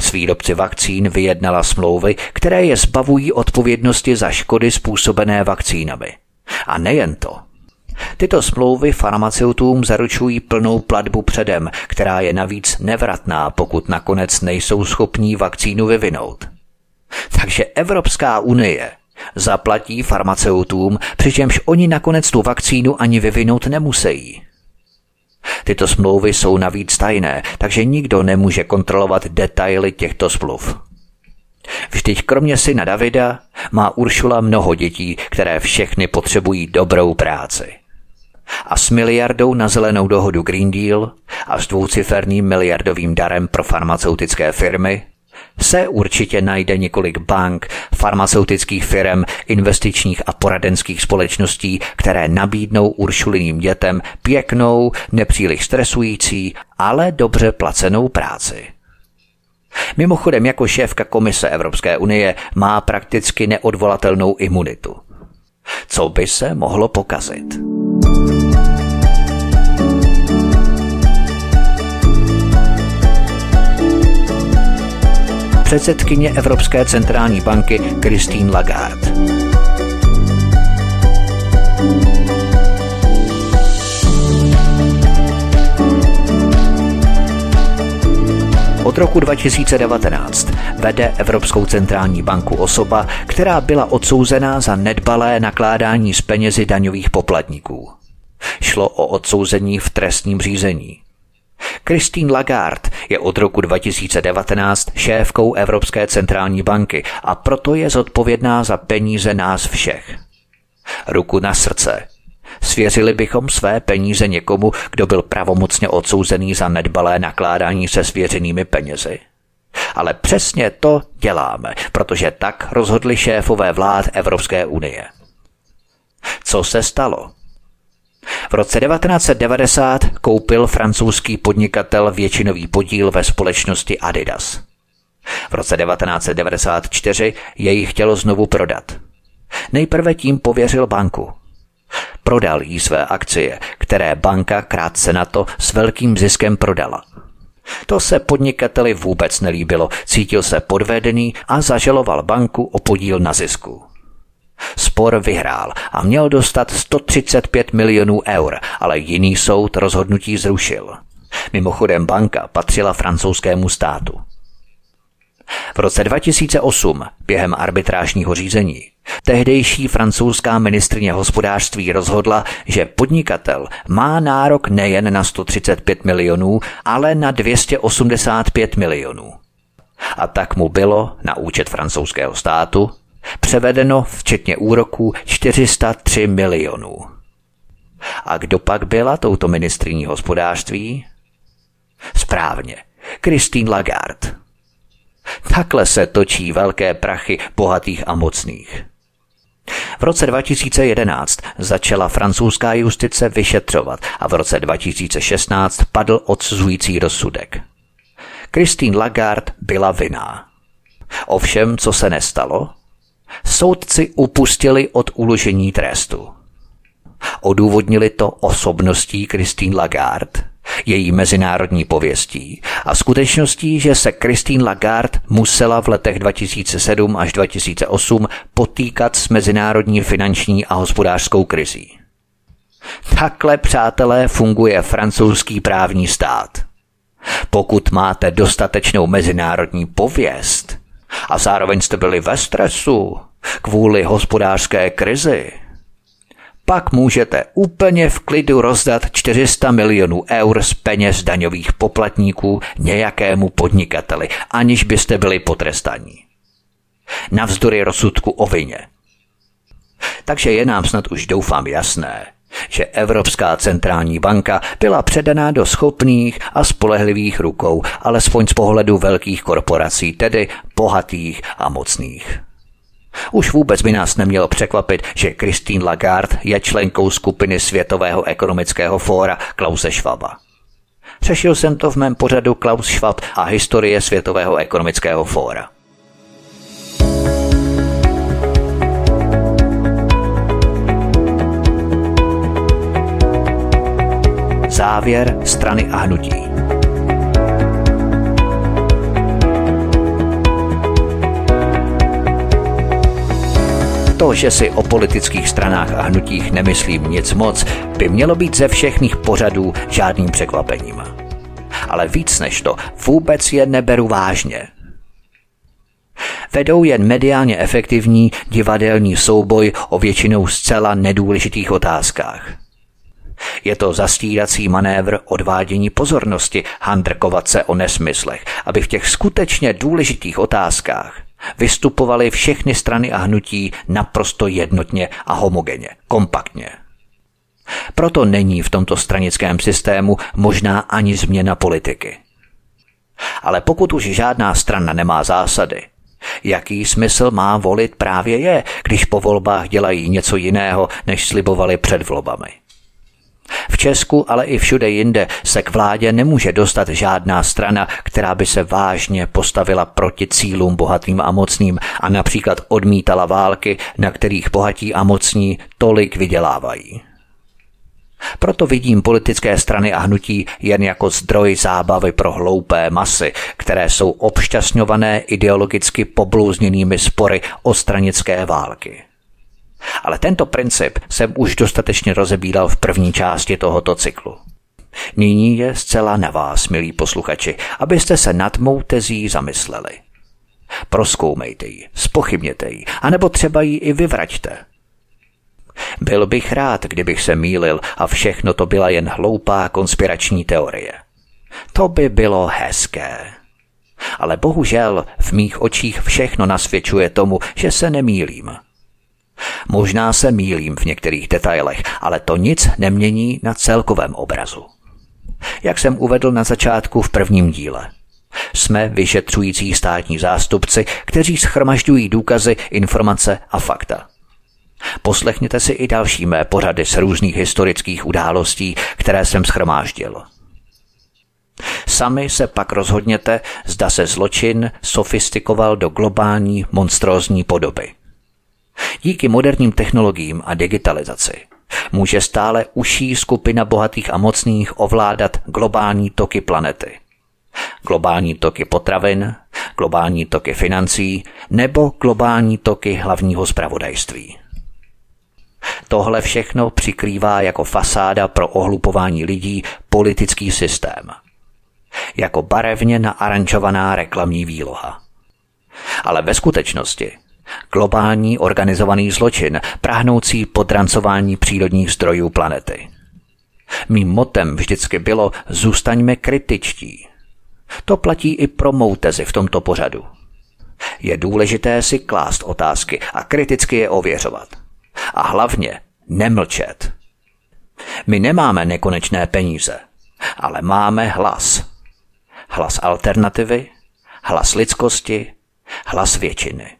S výrobci vakcín vyjednala smlouvy, které je zbavují odpovědnosti za škody způsobené vakcínami. A nejen to. Tyto smlouvy farmaceutům zaručují plnou platbu předem, která je navíc nevratná, pokud nakonec nejsou schopní vakcínu vyvinout. Takže Evropská unie zaplatí farmaceutům, přičemž oni nakonec tu vakcínu ani vyvinout nemusí. Tyto smlouvy jsou navíc tajné, takže nikdo nemůže kontrolovat detaily těchto smluv. Vždyť kromě syna Davida má Uršula mnoho dětí, které všechny potřebují dobrou práci. A s miliardou na zelenou dohodu Green Deal a s dvouciferným miliardovým darem pro farmaceutické firmy se určitě najde několik bank, farmaceutických firm, investičních a poradenských společností, které nabídnou uršuliným dětem pěknou, nepříliš stresující, ale dobře placenou práci. Mimochodem, jako šéfka Komise Evropské unie má prakticky neodvolatelnou imunitu. Co by se mohlo pokazit? Předsedkyně Evropské centrální banky Christine Lagarde. Od roku 2019 vede Evropskou centrální banku osoba, která byla odsouzená za nedbalé nakládání s penězi daňových poplatníků. Šlo o odsouzení v trestním řízení. Christine Lagarde je od roku 2019 šéfkou Evropské centrální banky a proto je zodpovědná za peníze nás všech. Ruku na srdce. Svěřili bychom své peníze někomu, kdo byl pravomocně odsouzený za nedbalé nakládání se svěřenými penězi? Ale přesně to děláme, protože tak rozhodli šéfové vlád Evropské unie. Co se stalo? V roce 1990 koupil francouzský podnikatel většinový podíl ve společnosti Adidas. V roce 1994 jej chtělo znovu prodat. Nejprve tím pověřil banku. Prodal jí své akcie, které banka krátce na to s velkým ziskem prodala. To se podnikateli vůbec nelíbilo, cítil se podvedený a zažaloval banku o podíl na zisku. Spor vyhrál a měl dostat 135 milionů eur, ale jiný soud rozhodnutí zrušil. Mimochodem banka patřila francouzskému státu. V roce 2008 během arbitrážního řízení tehdejší francouzská ministrně hospodářství rozhodla, že podnikatel má nárok nejen na 135 milionů, ale na 285 milionů. A tak mu bylo na účet francouzského státu převedeno včetně úroků 403 milionů. A kdo pak byla touto ministriní hospodářství? Správně, Christine Lagarde. Takhle se točí velké prachy bohatých a mocných. V roce 2011 začala francouzská justice vyšetřovat a v roce 2016 padl odsuzující rozsudek. Christine Lagarde byla vinná. Ovšem, co se nestalo? Soudci upustili od uložení trestu. Odůvodnili to osobností Christine Lagarde, její mezinárodní pověstí a skutečností, že se Christine Lagarde musela v letech 2007 až 2008 potýkat s mezinárodní finanční a hospodářskou krizí. Takhle, přátelé, funguje francouzský právní stát. Pokud máte dostatečnou mezinárodní pověst a zároveň jste byli ve stresu kvůli hospodářské krizi, pak můžete úplně v klidu rozdat 400 milionů eur z peněz daňových poplatníků nějakému podnikateli, aniž byste byli potrestaní. Navzdory rozsudku o vině. Takže je nám snad už doufám jasné, že Evropská centrální banka byla předaná do schopných a spolehlivých rukou, alespoň z pohledu velkých korporací, tedy bohatých a mocných. Už vůbec by nás nemělo překvapit, že Christine Lagarde je členkou skupiny Světového ekonomického fóra Klause Schwaba. Řešil jsem to v mém pořadu Klaus Schwab a historie Světového ekonomického fóra. Závěr strany a hnutí. To, že si o politických stranách a hnutích nemyslím nic moc, by mělo být ze všech mých pořadů žádným překvapením. Ale víc než to, vůbec je neberu vážně. Vedou jen mediálně efektivní divadelní souboj o většinou zcela nedůležitých otázkách. Je to zastírací manévr odvádění pozornosti, handrkovat se o nesmyslech, aby v těch skutečně důležitých otázkách Vystupovaly všechny strany a hnutí naprosto jednotně a homogenně, kompaktně. Proto není v tomto stranickém systému možná ani změna politiky. Ale pokud už žádná strana nemá zásady, jaký smysl má volit právě je, když po volbách dělají něco jiného, než slibovali před volbami? V Česku, ale i všude jinde se k vládě nemůže dostat žádná strana, která by se vážně postavila proti cílům bohatým a mocným a například odmítala války, na kterých bohatí a mocní tolik vydělávají. Proto vidím politické strany a hnutí jen jako zdroj zábavy pro hloupé masy, které jsou obšťastňované ideologicky poblouzněnými spory o stranické války. Ale tento princip jsem už dostatečně rozebíral v první části tohoto cyklu. Nyní je zcela na vás, milí posluchači, abyste se nad mou tezí zamysleli. Proskoumejte ji, spochybněte ji, anebo třeba ji i vyvraťte. Byl bych rád, kdybych se mýlil a všechno to byla jen hloupá konspirační teorie. To by bylo hezké. Ale bohužel v mých očích všechno nasvědčuje tomu, že se nemýlím. Možná se mílím v některých detailech, ale to nic nemění na celkovém obrazu. Jak jsem uvedl na začátku v prvním díle. Jsme vyšetřující státní zástupci, kteří schromažďují důkazy, informace a fakta. Poslechněte si i další mé pořady z různých historických událostí, které jsem schromáždil. Sami se pak rozhodněte, zda se zločin sofistikoval do globální monstrózní podoby. Díky moderním technologiím a digitalizaci může stále užší skupina bohatých a mocných ovládat globální toky planety. Globální toky potravin, globální toky financí nebo globální toky hlavního zpravodajství. Tohle všechno přikrývá jako fasáda pro ohlupování lidí politický systém. Jako barevně naarančovaná reklamní výloha. Ale ve skutečnosti globální organizovaný zločin, prahnoucí podrancování přírodních zdrojů planety. Mým motem vždycky bylo zůstaňme kritičtí. To platí i pro mou tezi v tomto pořadu. Je důležité si klást otázky a kriticky je ověřovat. A hlavně nemlčet. My nemáme nekonečné peníze, ale máme hlas. Hlas alternativy, hlas lidskosti, hlas většiny.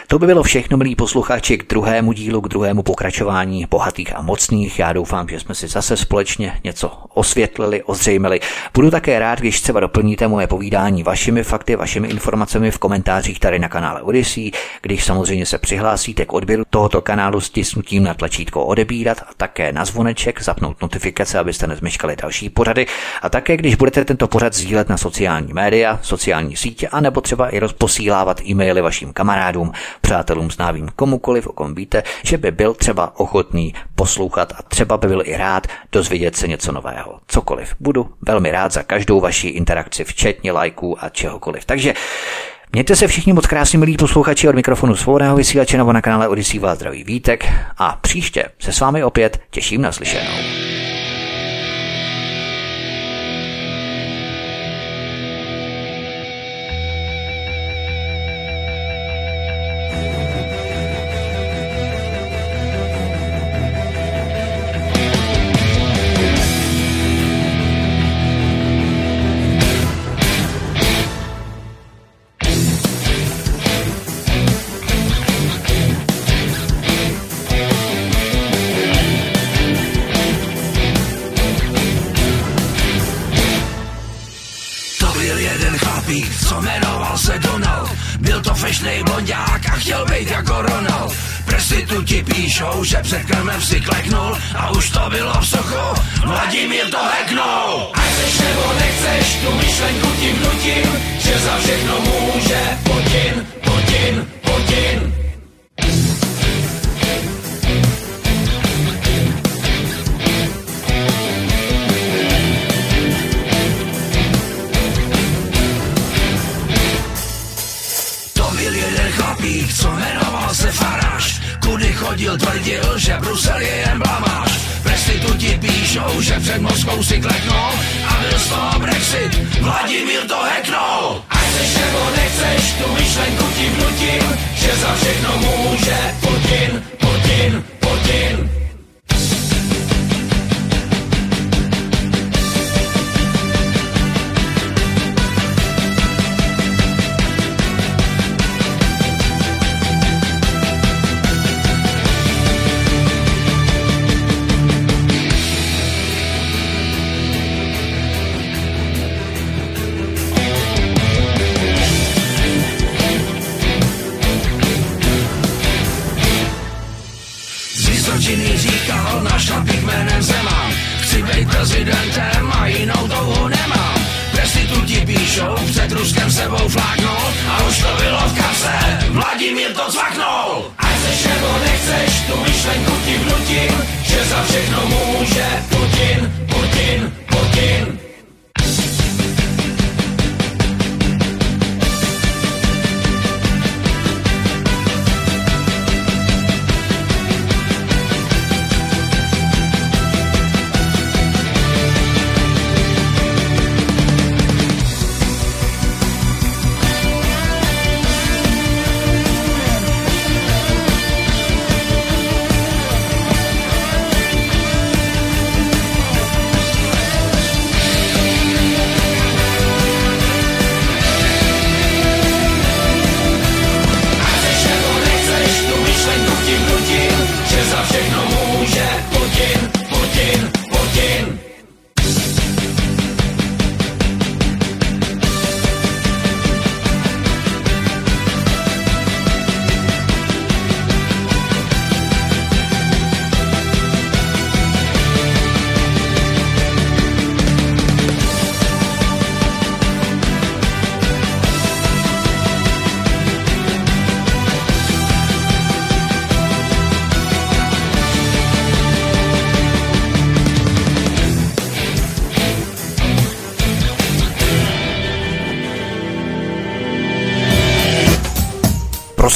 To by bylo všechno, milí posluchači, k druhému dílu, k druhému pokračování bohatých a mocných. Já doufám, že jsme si zase společně něco osvětlili, ozřejmili. Budu také rád, když třeba doplníte moje povídání vašimi fakty, vašimi informacemi v komentářích tady na kanále Odyssey, když samozřejmě se přihlásíte k odběru tohoto kanálu s tisnutím na tlačítko odebírat a také na zvoneček, zapnout notifikace, abyste nezmeškali další pořady a také, když budete tento pořad sdílet na sociální média, sociální sítě, anebo třeba i rozposílávat e-maily vašim kamarádům, přátelům, známým, komukoliv, o kom víte, že by byl třeba ochotný poslouchat a třeba by byl i rád dozvědět se něco nového. Cokoliv. Budu velmi rád za každou vaši interakci, včetně lajků a čehokoliv. Takže Mějte se všichni moc krásně, milí posluchači od mikrofonu svobodného vysílače nebo na kanále Odisí vás zdraví Vítek a příště se s vámi opět těším na slyšenou. Píšou, že před krmem si kleknul a už to bylo v sochu. Vladimír to heknul. A chceš nebo nechceš, tu myšlenku tím nutím, že za všechno může Putin, Putin, Putin. Chodil, tvrdil, že Brusel je jen blamáž. Restituti píšou, že před Moskou si kleknou a byl z toho Brexit. Vladimír to heknul. A chceš nebo nechceš, tu myšlenku ti vnutím, že za všechno může Putin, Putin, Putin. Prezidentem a jinou touhu nemám. Restituti píšou, před Ruskem sebou fláknul a už to bylo v kapse, Vladimír to cvaknul. A chceš nebo nechceš, tu myšlenku ti vnutím, že za všechno může Putin, Putin, Putin.